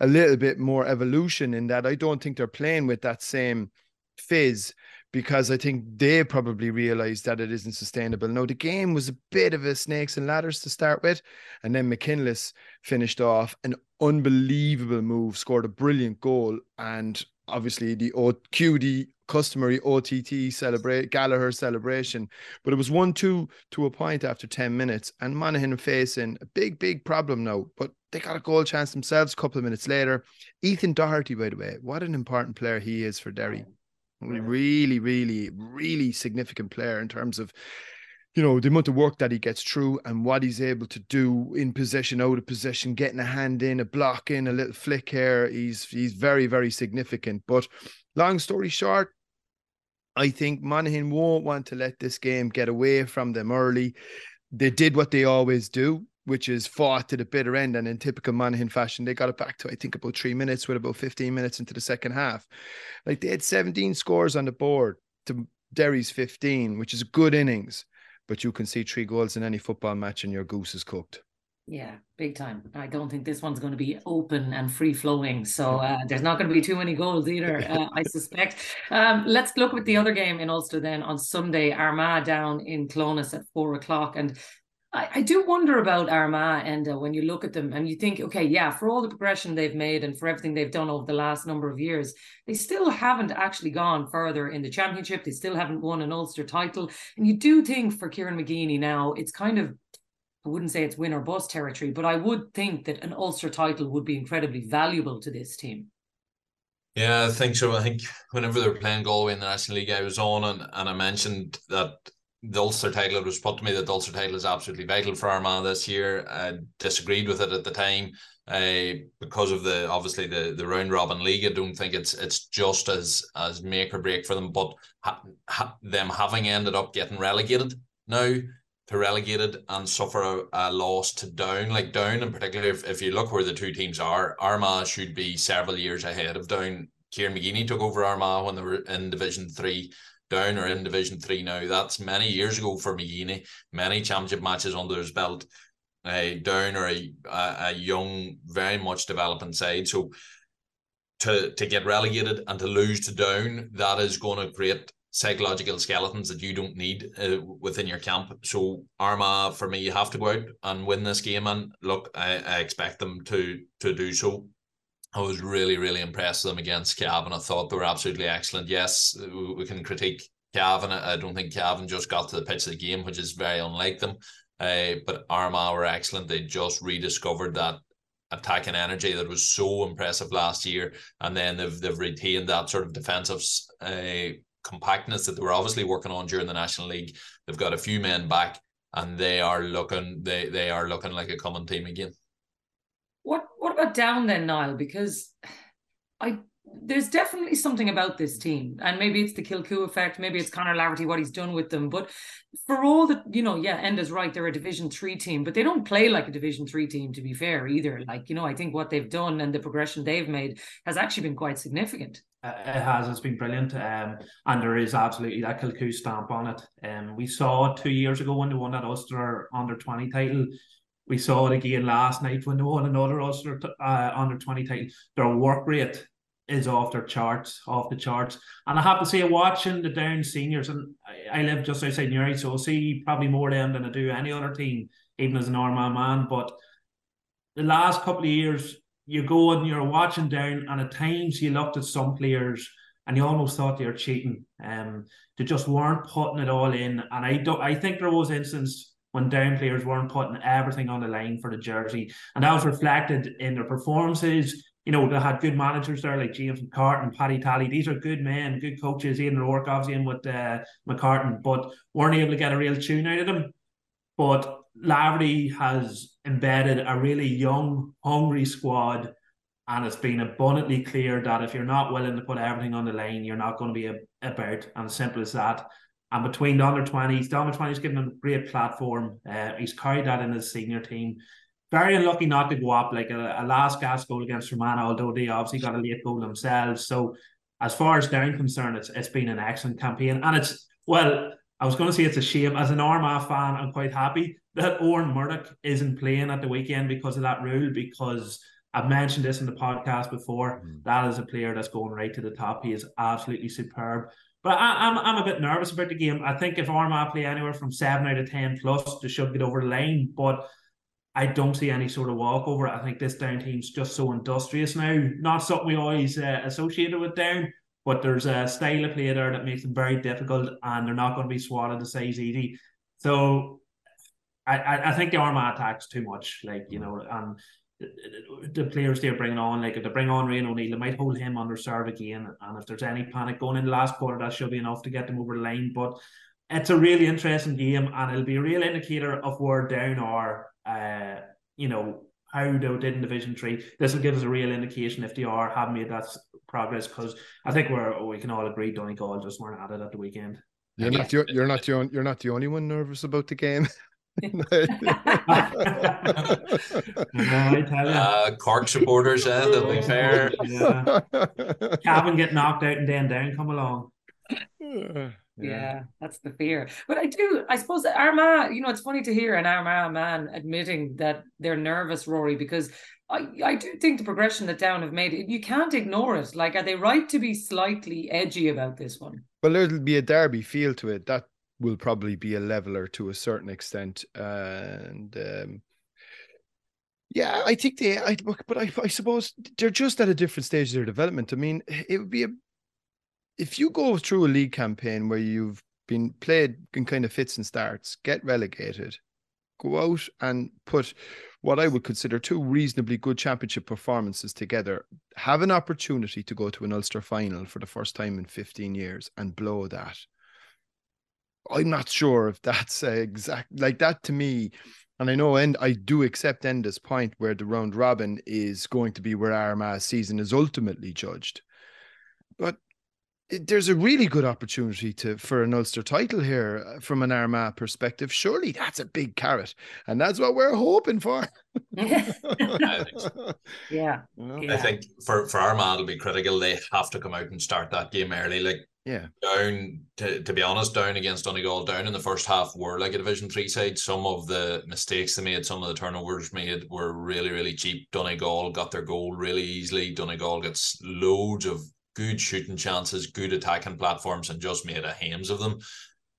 Speaker 3: a little bit more evolution in that I don't think they're playing with that same fizz because I think they probably realized that it isn't sustainable. Now, the game was a bit of a snakes and ladders to start with, and then McKinless finished off an unbelievable move, scored a brilliant goal, and obviously the QD customary OTT celebrate Gallagher celebration, but it was one two to a point after ten minutes, and Monaghan facing a big big problem now. But they got a goal chance themselves a couple of minutes later. Ethan Doherty, by the way, what an important player he is for Derry. Really, really, really significant player in terms of you know the amount of work that he gets through and what he's able to do in position, out of position, getting a hand in, a block in, a little flick here. He's he's very, very significant. But long story short, I think Monaghan won't want to let this game get away from them early. They did what they always do, which is fought to the bitter end. And in typical Monaghan fashion, they got it back to, I think, about three minutes with about 15 minutes into the second half. Like they had 17 scores on the board to Derry's 15, which is good innings. But you can see three goals in any football match and your goose is cooked.
Speaker 1: Yeah, big time. I don't think this one's going to be open and free flowing. So uh, there's not going to be too many goals either, uh, I suspect. Um, let's look at the other game in Ulster then on Sunday. Armagh down in Clones at four o'clock. And I, I do wonder about Armagh and uh, when you look at them and you think, okay, yeah, for all the progression they've made and for everything they've done over the last number of years, they still haven't actually gone further in the championship. They still haven't won an Ulster title. And you do think for Kieran McGeeney now, it's kind of I wouldn't say it's win or bust territory, but I would think that an Ulster title would be incredibly valuable to this team.
Speaker 5: Yeah, I think so. I think whenever they're playing Galway in the National League, I was on and, and I mentioned that the Ulster title, it was put to me that the Ulster title is absolutely vital for Armagh this year. I disagreed with it at the time uh, because of the obviously the, the round robin league. I don't think it's it's just as as make or break for them, but ha, ha, them having ended up getting relegated now to relegated and suffer a, a, loss to Down. Like Down, in particular, if, if you look where the two teams are, Armagh should be several years ahead of Down. Kieran McGeeney took over Armagh when they were in Division Three. Down or in Division Three now. That's many years ago for McGeeney. Many championship matches under his belt. Uh, down or a, a, a young, very much developing side. So to to get relegated and to lose to Down, that is going to create psychological skeletons that you don't need uh, within your camp. So Armagh, for me, you have to go out and win this game. And look, I, I expect them to to do so. I was really, really impressed with them against Cavan. I thought they were absolutely excellent. Yes, we can critique Cavan. I don't think Cavan just got to the pitch of the game, which is very unlike them. Uh, but Armagh were excellent. They just rediscovered that attacking energy that was so impressive last year, and then they've they've retained that sort of defensive uh, compactness that they were obviously working on during the National League. They've got a few men back, and they are looking they they are looking like a common team again.
Speaker 1: What what about down then, Niall? Because I there's definitely something about this team, and maybe it's the Kilcoo effect, maybe it's Conor Laverty what he's done with them. But for all that, you know, yeah, Enda's right, they're a Division Three team, but they don't play like a Division Three team. To be fair, either. Like you know, I think what they've done and the progression they've made has actually been quite significant.
Speaker 6: It has. It's been brilliant, um, and there is absolutely that Kilcoo stamp on it. Um, we saw it two years ago when they won that Ulster under twenty title. We saw it again last night when they won another Ulster uh, under twenty title. Their work rate is off their charts, off the charts. And I have to say, watching the down seniors, and I, I live just outside Newry, so I'll see probably more of them than I do any other team, even as an Armagh man. But the last couple of years, you go and you're watching down, and at times you looked at some players and you almost thought they were cheating. Um, they just weren't putting it all in. And I don't. I think there was instances when down players weren't putting everything on the line for the jersey, and that was reflected in their performances. You know, they had good managers there like James McCartan, and Paddy Tally. These are good men, good coaches. Ian Rourke, obviously, in with uh, McCartan, but weren't able to get a real tune out of them. But Laverty has embedded a really young, hungry squad and it's been abundantly clear that if you're not willing to put everything on the line, you're not going to be a, about. And simple as that. And between the under 20s, the under 20s given him a great platform. Uh, he's carried that in his senior team. Very unlucky not to go up like a, a last gas goal against Romana, although they obviously got a late goal themselves. So, as far as they're concerned, it's it's been an excellent campaign. And it's, well, I was going to say it's a shame. As an Armagh fan, I'm quite happy that Oran Murdock isn't playing at the weekend because of that rule, because I've mentioned this in the podcast before. Mm. That is a player that's going right to the top. He is absolutely superb. But I, am I'm, I'm a bit nervous about the game. I think if Armagh play anywhere from seven out of ten plus, they should get over the line. But I don't see any sort of walkover. I think this down team's just so industrious now. Not something we always uh, associated with down, but there's a style of play there that makes them very difficult, and they're not going to be swatted to size easy. So I, I think the Armagh attacks too much, like you know, and the players they're bringing on, like if they bring on Rian O'Neill, they might hold him under serve again. And if there's any panic going in the last quarter, that should be enough to get them over the line. But it's a really interesting game, and it'll be a real indicator of where down are. Uh, you know how they did in Division Three. This will give us a real indication if they are have made that progress. Because I think we're we can all agree Donegal just weren't at it at the weekend.
Speaker 3: You're not the, you're not the, you're not the only one nervous about the game.
Speaker 5: uh, Cork supporters, uh, to be fair.
Speaker 6: Yeah. Cavan get knocked out and then down come along.
Speaker 1: Yeah. yeah. that's the fear. But I do, I suppose Armagh, you know, it's funny to hear an Armagh man admitting that they're nervous, Rory, because I, I do think the progression that Down have made, you can't ignore it. Like, are they right to be slightly edgy about this one?
Speaker 3: Well, there'll be a derby feel to it. That will probably be a leveler to a certain extent. And um, yeah, I think they, I, look but I, I suppose they're just at a different stage of their development. I mean, it would be a, if you go through a league campaign where you've been played in kind of fits and starts, get relegated, go out and put what I would consider two reasonably good championship performances together, have an opportunity to go to an Ulster final for the first time in 15 years and blow that. I'm not sure if that's uh, exact like that to me. And I know, and I do accept Enda's point where the round robin is going to be where Armagh's season is ultimately judged. But there's a really good opportunity to for an Ulster title here uh, from an Armagh perspective. Surely that's a big carrot, and that's what we're hoping for.
Speaker 1: yeah.
Speaker 5: yeah. I think for for Armagh it'll be critical. They have to come out and start that game early. Like
Speaker 3: yeah.
Speaker 5: Down to, to be honest, down against Donegal, down in the first half were like a division three side. Some of the mistakes they made, some of the turnovers made were really, really cheap. Donegal got their goal really easily. Donegal gets loads of good shooting chances, good attacking platforms, and just made a hams of them.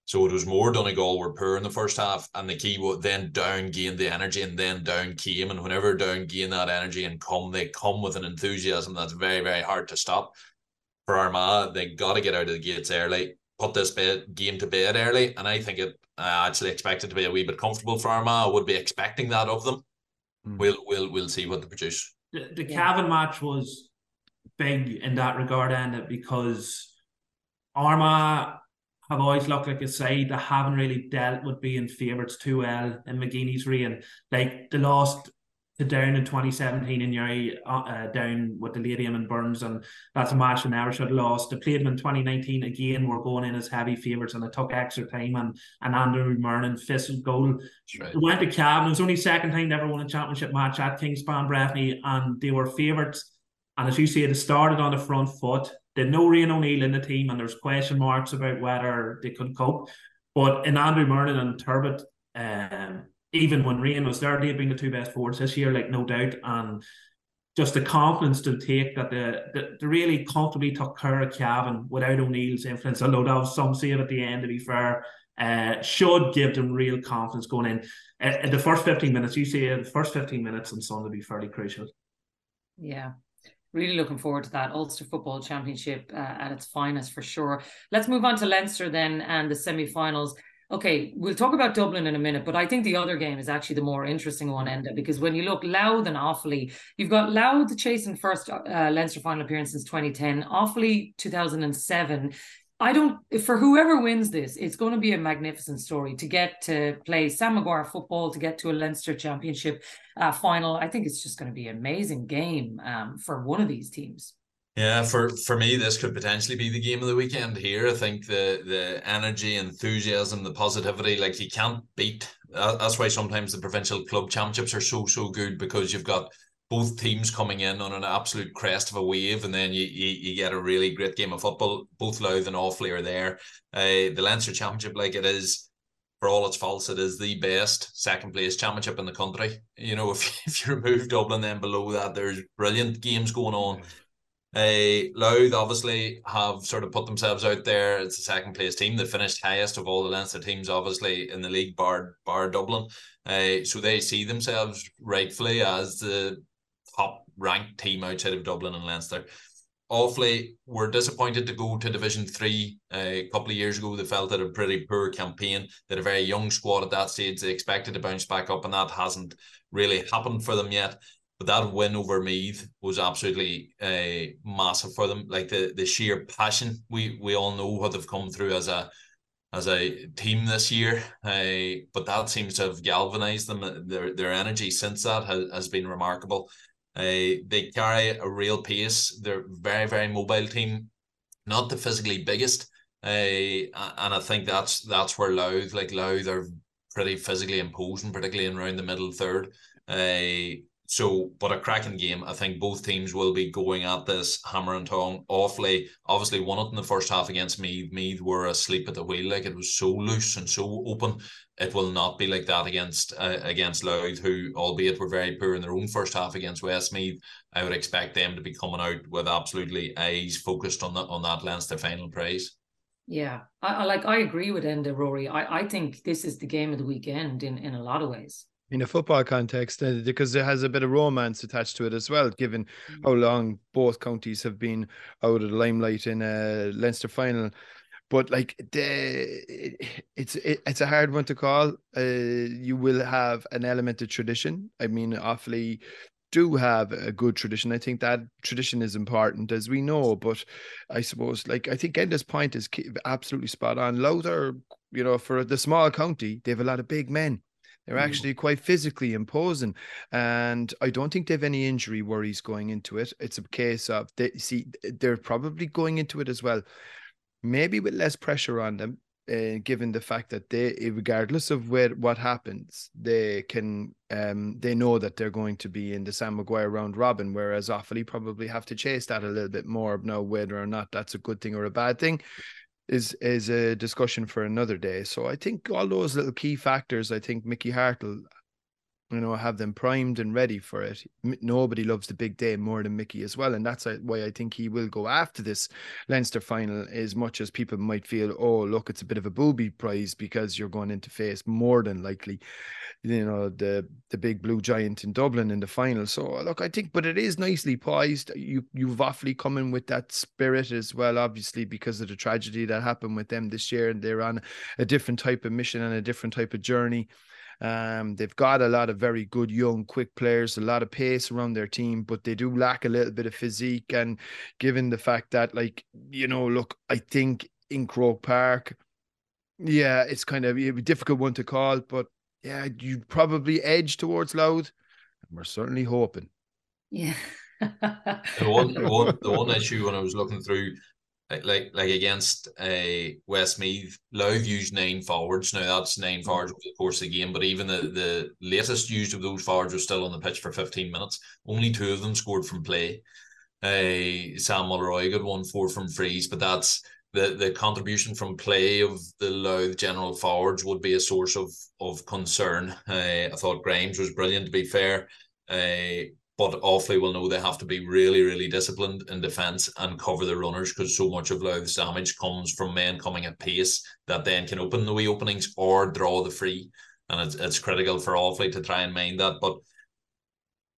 Speaker 5: So it was more Donegal were poor in the first half, and the key was then down gained the energy, and then down came. And whenever down gain that energy and come, they come with an enthusiasm that's very, very hard to stop for Armagh, they got to get out of the gates early, put this bed, game to bed early, and I think it. I actually expect it to be a wee bit comfortable for Armagh. I would be expecting that of them. Mm. We'll we'll we'll see what they produce.
Speaker 6: The, the yeah. Cavan match was big in that regard, and because Armagh have always looked like a side that haven't really dealt with being favourites too well in McGeeney's reign. Like the lost to down in 2017 in Newry, uh, uh, down with the Lady and Burns, and that's a match they never should have lost. They played them in 2019 again. We're going in as heavy favourites, and it took extra time. And and Andrew Murnin fisted goal. Right. They went to Cavan. It was only second time they ever won a championship match at Kingspan Breffni, and they were favourites. And as you say, they started on the front foot. They had no Rian O'Neill in the team, and there's question marks about whether they could cope. But in Andrew Murnin and Turbitt, um, even when Rian was there, they've been the two best forwards this year, like no doubt. And just the confidence to take that the, the, really comfortably took care of Cavan without O'Neill's influence, although that was some save at the end to be fair, uh, should give them real confidence going in. Uh, the first 15 minutes, you see the first 15 minutes on Sunday be fairly crucial.
Speaker 1: Yeah. Really looking forward to that Ulster Football Championship uh, at its finest for sure. Let's move on to Leinster then and the semi-finals. Okay, we'll talk about Dublin in a minute, but I think the other game is actually the more interesting one, Enda, because when you look Louth and Offaly, you've got Louth chasing first uh, Leinster final appearance since 2010, Offaly 2007. I don't, for whoever wins this, it's going to be a magnificent story to get to play Sam Maguire football, to get to a Leinster championship uh, final. I think it's just going to be an amazing game um, for one of these teams.
Speaker 5: Yeah, for for me, this could potentially be the game of the weekend here. I think the the energy, enthusiasm, the positivity, like you can't beat. That's why sometimes the provincial club championships are so so good because you've got both teams coming in on an absolute crest of a wave, and then you you, you get a really great game of football. Both Louth and Offaly are there. Uh, the Leinster Championship, like it is, for all its faults, it is the best second place championship in the country. You know, if if you remove Dublin, then below that, there's brilliant games going on. Uh, Louth obviously have sort of put themselves out there. It's a second place team. They finished highest of all the Leinster teams, obviously in the league, bar bar Dublin. Uh, so they see themselves rightfully as the top ranked team outside of Dublin and Leinster. Offaly were disappointed to go to Division Three uh, a couple of years ago. They felt that a pretty poor campaign. that a very young squad at that stage. They expected to bounce back up, and that hasn't really happened for them yet. But that win over Meath was absolutely uh, massive for them. Like the the sheer passion. We we all know what they've come through as a as a team this year. Uh, but that seems to have galvanized them. Their their energy since that has, has been remarkable. Uh, they carry a real pace. They're very very mobile team, not the physically biggest. Uh, and I think that's that's where Louth like Louth are pretty physically imposing, particularly in around the middle third. Uh, so, but a cracking game. I think both teams will be going at this hammer and tongue. Offaly. obviously, won it in the first half against Meath. Meath were asleep at the wheel, like it was so loose and so open. It will not be like that against uh, against Louth, who, albeit were very poor in their own first half against Westmeath. I would expect them to be coming out with absolutely eyes focused on that on that Leinster final prize.
Speaker 1: Yeah, I, I like. I agree with Enda Rory. I I think this is the game of the weekend in in a lot of ways
Speaker 3: in a football context uh, because it has a bit of romance attached to it as well given mm-hmm. how long both counties have been out of the limelight in a Leinster final. But like the it's it, it's a hard one to call. Uh, you will have an element of tradition. I mean Offaly do have a good tradition. I think that tradition is important as we know but i suppose like i think enda's point is absolutely spot on. Louther, you know for the small county they have a lot of big men they're mm. actually quite physically imposing, and I don't think they have any injury worries going into it. It's a case of they see they're probably going into it as well, maybe with less pressure on them, uh, given the fact that they, regardless of where what happens, they can um they know that they're going to be in the Sam Maguire round robin, whereas Offaly probably have to chase that a little bit more now, whether or not that's a good thing or a bad thing is is a discussion for another day. So I think all those little key factors, I think Mickey Harte will you know, have them primed and ready for it. Nobody loves the big day more than Mickey as well, and that's uh, why I think he will go after this Leinster final as much as people might feel, oh, look, it's a bit of a booby prize because you're going into face more than likely, you know, the the big blue giant in Dublin in the final. So look, I think, but it is nicely poised. You you've Offaly coming with that spirit as well, obviously because of the tragedy that happened with them this year, and they're on a different type of mission and a different type of journey. Um, they've got a lot of very good young, quick players, a lot of pace around their team, but they do lack a little bit of physique. And given the fact that, like, you know, look, I think in Croke Park, yeah, it's kind of a difficult one to call, but yeah, you probably edge towards Louth. And we're certainly hoping.
Speaker 1: Yeah.
Speaker 5: the one, the one, the one issue when I was looking through like like against a uh, Westmeath, Louth used nine forwards. Now that's nine forwards over the course of the game, but even the, the latest used of those forwards was still on the pitch for 15 minutes. Only two of them scored from play. Uh, Sam Mulroy got one four from freeze, but that's the, the contribution from play of the Louth general forwards would be a source of of concern. Uh, I thought Grimes was brilliant to be fair. Uh, but Offaly will know they have to be really, really disciplined in defence and cover the runners because so much of Louth's damage comes from men coming at pace that then can open the wee openings or draw the free. And it's, it's critical for Offaly to try and mind that. But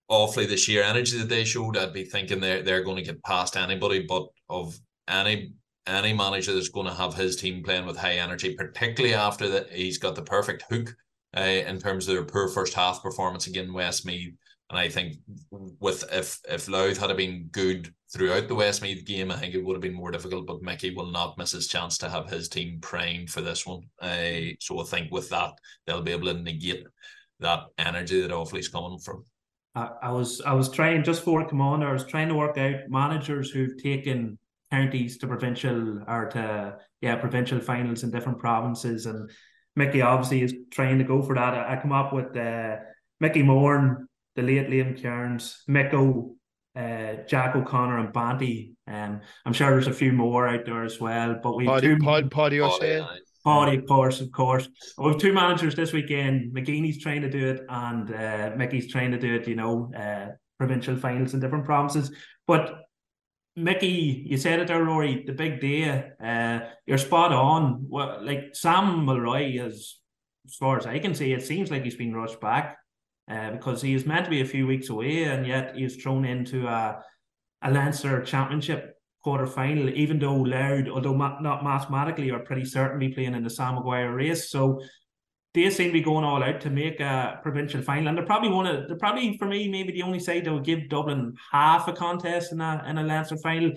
Speaker 5: Offaly, the sheer energy that they showed, I'd be thinking they're, they're going to get past anybody. But of any any manager that's going to have his team playing with high energy, particularly after that he's got the perfect hook uh, in terms of their poor first half performance against Westmeath. And I think with if if Louth had been good throughout the Westmeath game, I think it would have been more difficult. But Mickey will not miss his chance to have his team primed for this one. Uh, so I think with that they'll be able to negate that energy that Offaly's coming from.
Speaker 6: I, I was I was trying just for on. I was trying to work out managers who've taken counties to provincial or to yeah provincial finals in different provinces, and Mickey obviously is trying to go for that. I, I come up with uh, Mickey Moore the late Liam Kearns, Micko, uh, Jack O'Connor, and Banty. Um, I'm sure there's a few more out there as well. But we
Speaker 3: Paddy, two, Pod, Paddy O'Shea.
Speaker 6: Paddy, of course, of course. We have two managers this weekend. McGeeney's trying to do it, and uh, Mickey's trying to do it. You know, uh, provincial finals in different provinces. But Mickey, you said it there, Rory. The big day. Uh, you're spot on. Well, like Sam Mulroy is, as far as I can see, it seems like he's been rushed back uh, because he is meant to be a few weeks away, and yet he's thrown into a, a Leinster Championship quarter final, even though Louth, although ma- not mathematically, are pretty certainly playing in the Sam Maguire race. So they seem to be going all out to make a provincial final, and they're probably one of they're probably for me maybe the only side that would give Dublin half a contest in a in a Leinster final.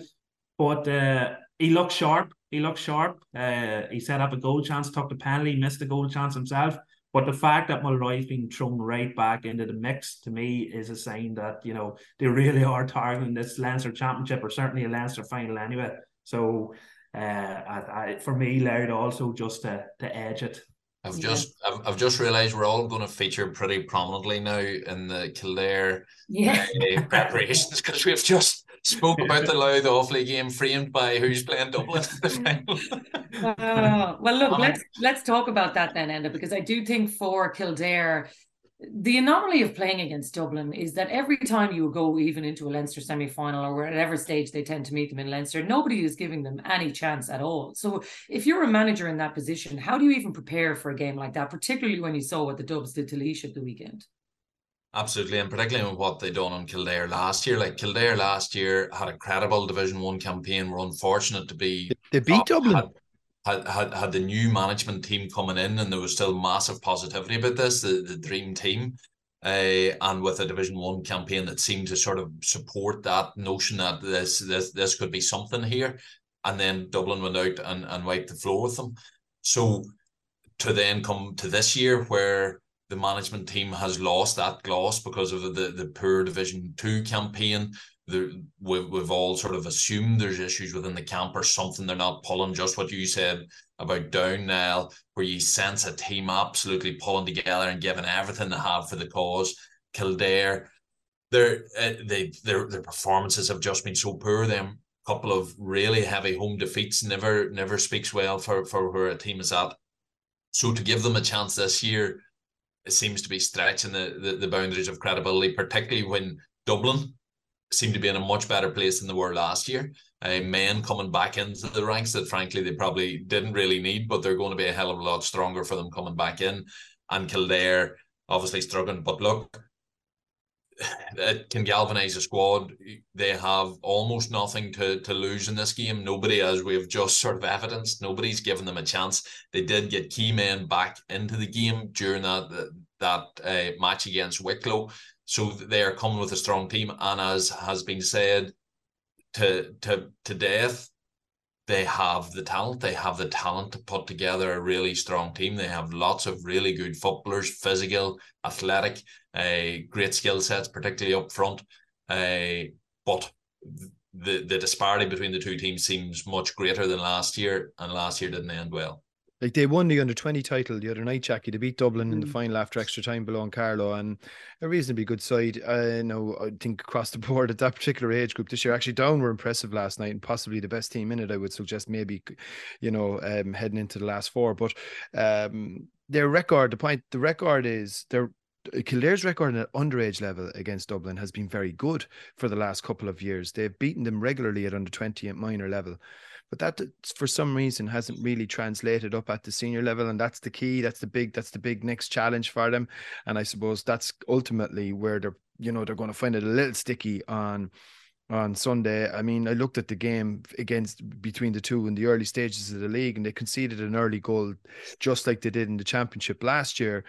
Speaker 6: But uh, he looks sharp. He looks sharp. Uh, he set up a goal chance, took the penalty, missed the goal chance himself. But the fact that Mulroy's been thrown right back into the mix to me is a sign that you know they really are targeting this Leinster Championship or certainly a Leinster final anyway. So, uh, I, I, for me, Louth also just to to edge it.
Speaker 5: I've yeah. just I've, I've just realised we're all going to feature pretty prominently now in the Kildare
Speaker 1: yeah.
Speaker 5: uh, preparations because we've just spoke about the Louth Offaly game framed by who's playing Dublin in the final.
Speaker 1: uh, well, look, let's let's talk about that then, Enda, because I do think for Kildare, the anomaly of playing against Dublin is that every time you go even into a Leinster semi final or whatever stage they tend to meet them in Leinster, nobody is giving them any chance at all. So if you're a manager in that position, how do you even prepare for a game like that, particularly when you saw what the Dubs did to Laois at the weekend?
Speaker 5: Absolutely, and particularly with what they done on Kildare last year. Like Kildare last year had a credible Division One campaign. Were unfortunate to be
Speaker 3: they beat Dublin.
Speaker 5: Had, had, had had the new management team coming in, and there was still massive positivity about this, the, the dream team. Uh, and with a Division One campaign that seemed to sort of support that notion that this this this could be something here, and then Dublin went out and, and wiped the floor with them. So to then come to this year where the management team has lost that gloss because of the the poor Division Two campaign. The, we've, we've all sort of assumed there's issues within the camp or something. They're not pulling just what you said about down now, where you sense a team absolutely pulling together and giving everything they have for the cause. Kildare, their uh, they their their performances have just been so poor. Them couple of really heavy home defeats never never speaks well for for where a team is at. So to give them a chance this year seems to be stretching the, the, the boundaries of credibility, particularly when Dublin seemed to be in a much better place than they were last year. Uh, men coming back into the ranks that frankly they probably didn't really need, but they're going to be a hell of a lot stronger for them coming back in. And Kildare obviously struggling, but look, it can galvanize a squad. They have almost nothing to, to lose in this game. Nobody, as we've just sort of evidenced, nobody's given them a chance. They did get key men back into the game during that that uh, match against Wicklow, so they are coming with a strong team. And as has been said to to to death, they have the talent. They have the talent to put together a really strong team. They have lots of really good footballers, physical, athletic, uh, great skill sets, particularly up front. Uh, but the the disparity between the two teams seems much greater than last year, and last year didn't end well.
Speaker 3: Like they won the under 20 title the other night, Jacqui. They beat Dublin mm. in the mm. final after extra time below Carlow and a reasonably good side. I know, I think across the board at that particular age group this year, actually Down were impressive last night and possibly the best team in it. I would suggest maybe, you know, um, heading into the last four. But um, their record, the point, the record is they're Kildare's record at underage level against Dublin has been very good for the last couple of years. They've beaten them regularly at under 20 at minor level. But that for some reason hasn't really translated up at the senior level. And that's the key. That's the big, that's the big next challenge for them. And I suppose that's ultimately where they're, you know, they're going to find it a little sticky on on Sunday. I mean, I looked at the game against between the two in the early stages of the league, and they conceded an early goal just like they did in the championship last year.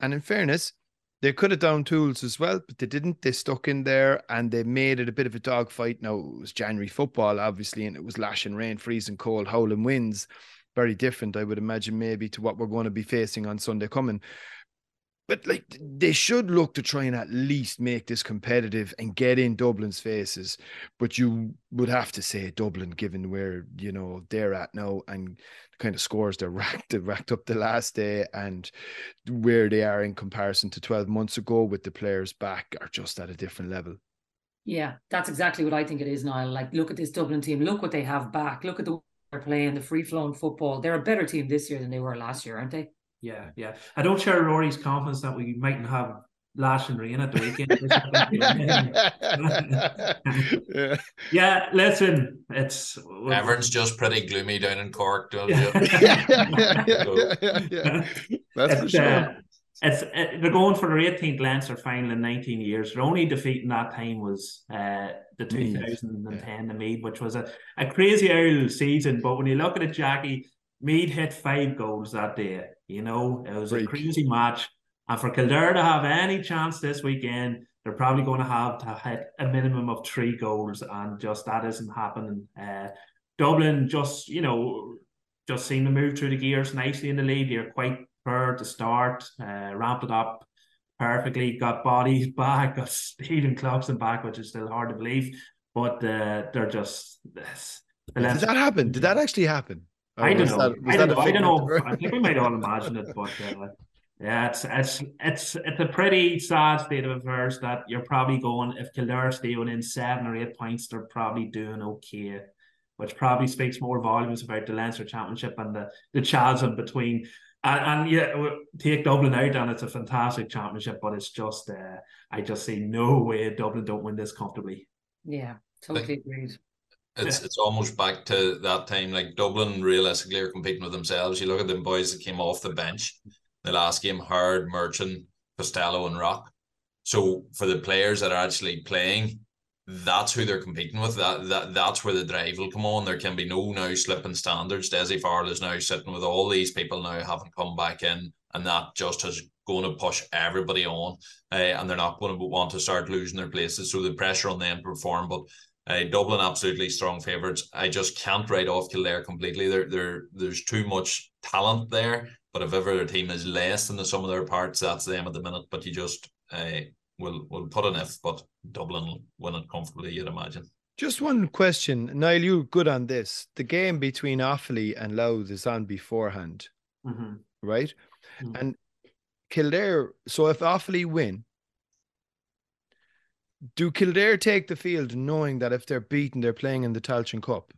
Speaker 3: And in fairness, they could have down tools as well, but they didn't. They stuck in there and they made it a bit of a dogfight. Now it was January football, obviously, and it was lashing rain, freezing cold, howling winds. Very different, I would imagine, maybe to what we're going to be facing on Sunday coming but like they should look to try and at least make this competitive and get in Dublin's faces. But you would have to say Dublin, given where you know they're at now and the kind of scores they're racked, they racked up the last day and where they are in comparison to 12 months ago with the players back are just at a different level.
Speaker 1: Yeah, that's exactly what I think it is, Niall. Like, look at this Dublin team. Look what they have back. Look at the they're playing, the free flowing football. They're a better team this year than they were last year, aren't they?
Speaker 6: Yeah, yeah. I don't share Rory's confidence that we mightn't have Lash and rain at the weekend. yeah. yeah, listen, it's
Speaker 5: everyone's just pretty gloomy down in Cork, don't you?
Speaker 3: yeah, yeah, That's
Speaker 6: it's,
Speaker 3: for sure.
Speaker 6: Uh, it's it, they're going for their 18th Leinster final in 19 years. Their only defeat in that time was uh, the 2010 the Meath, which was a, a crazy old season. But when you look at it, Jacqui, Meath hit five goals that day. You know, it was a crazy match. And for Kildare to have any chance this weekend, they're probably going to have to hit a minimum of three goals, and just that isn't happening. Uh, Dublin just, you know, just seem to move through the gears nicely in the lead. They're quite prepared to start, uh, ramped it up perfectly, got bodies back, got Stephen Cluxton back, which is still hard to believe. But uh, they're just. This,
Speaker 3: Did that happen? Did that actually happen?
Speaker 6: I don't know. That, I don't know. I don't know. I think we might all imagine it, but uh, yeah, it's it's it's it's a pretty sad state of affairs that you're probably going if Kildare stay within seven or eight points, they're probably doing okay, which probably speaks more volumes about the Leinster Championship and the the chasm between. And, and yeah, take Dublin out, and it's a fantastic championship, but it's just uh, I just see no way Dublin don't win this comfortably.
Speaker 1: Yeah, totally agreed.
Speaker 5: It's it's almost back to that time. Like Dublin, realistically, are competing with themselves. You look at them boys that came off the bench the last game: Hard, Merchant, Costello, and Rock. So for the players that are actually playing, that's who they're competing with. That that that's where the drive will come on. There can be no now slipping standards. Dessie Farrell is now sitting with all these people now having come back in, and that just is going to push everybody on, uh, and they're not going to want to start losing their places. So the pressure on them to perform, but uh, Dublin absolutely strong favourites. I just can't write off Kildare completely. There, there, there's too much talent there. But if ever their team is less than the sum of their parts, that's them at the minute. But you just uh, will will put an if. But Dublin will win it comfortably. You'd imagine.
Speaker 3: Just one question, Niall. You're good on this. The game between Offaly and Louth is on beforehand,
Speaker 6: mm-hmm.
Speaker 3: right? Mm-hmm. And Kildare. So if Offaly win, do Kildare take the field knowing that if they're beaten, they're playing in the Tailteann Cup?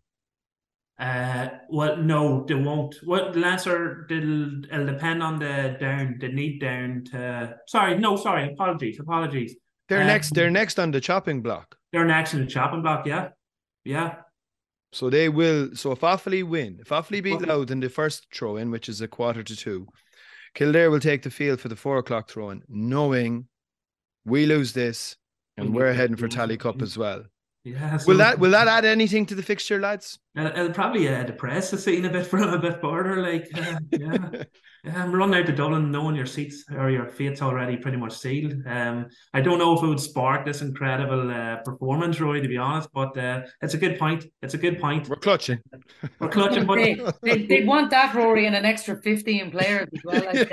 Speaker 6: Uh, well, no, they won't. What Leinster will it'll depend on the down, the need down to. Sorry, no, sorry, apologies, apologies.
Speaker 3: They're um, next. They're next on the chopping block.
Speaker 6: They're next in the chopping block. Yeah, yeah.
Speaker 3: So they will. So if Offaly win, if Offaly beat Louth in the first throw in, which is a quarter to two, Kildare will take the field for the four o'clock throw in, knowing we lose this and we're heading for Tailteann Cup as well.
Speaker 6: Yeah.
Speaker 3: So will that will that add anything to the fixture, lads?
Speaker 6: It'll probably uh, depress the scene a bit for a bit further. Like, uh, yeah. Yeah, I'm running out to Dublin knowing your seats or your fate's already pretty much sealed. Um, I don't know if it would spark this incredible uh, performance, Roy, to be honest, but uh, it's a good point. It's a good point.
Speaker 3: We're clutching.
Speaker 6: We're clutching. But...
Speaker 1: they, they, they, want that, Rory, and an extra 15 players as well. I think.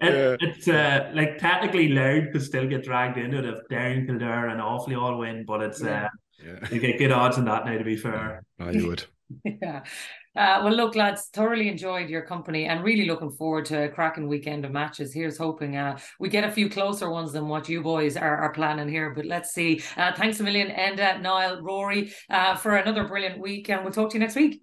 Speaker 6: it, it's uh, like technically Louth could still get dragged into it if Down, Kildare, and Offaly all win, but it's uh, yeah. you get good odds on that now, to be fair.
Speaker 3: I would.
Speaker 1: yeah. Uh, well, look, lads, thoroughly enjoyed your company and really looking forward to a cracking weekend of matches. Here's hoping uh, we get a few closer ones than what you boys are, are planning here. But let's see. Uh, thanks a million, Enda, Niall, Rory, uh, for another brilliant week. And we'll talk to you next week.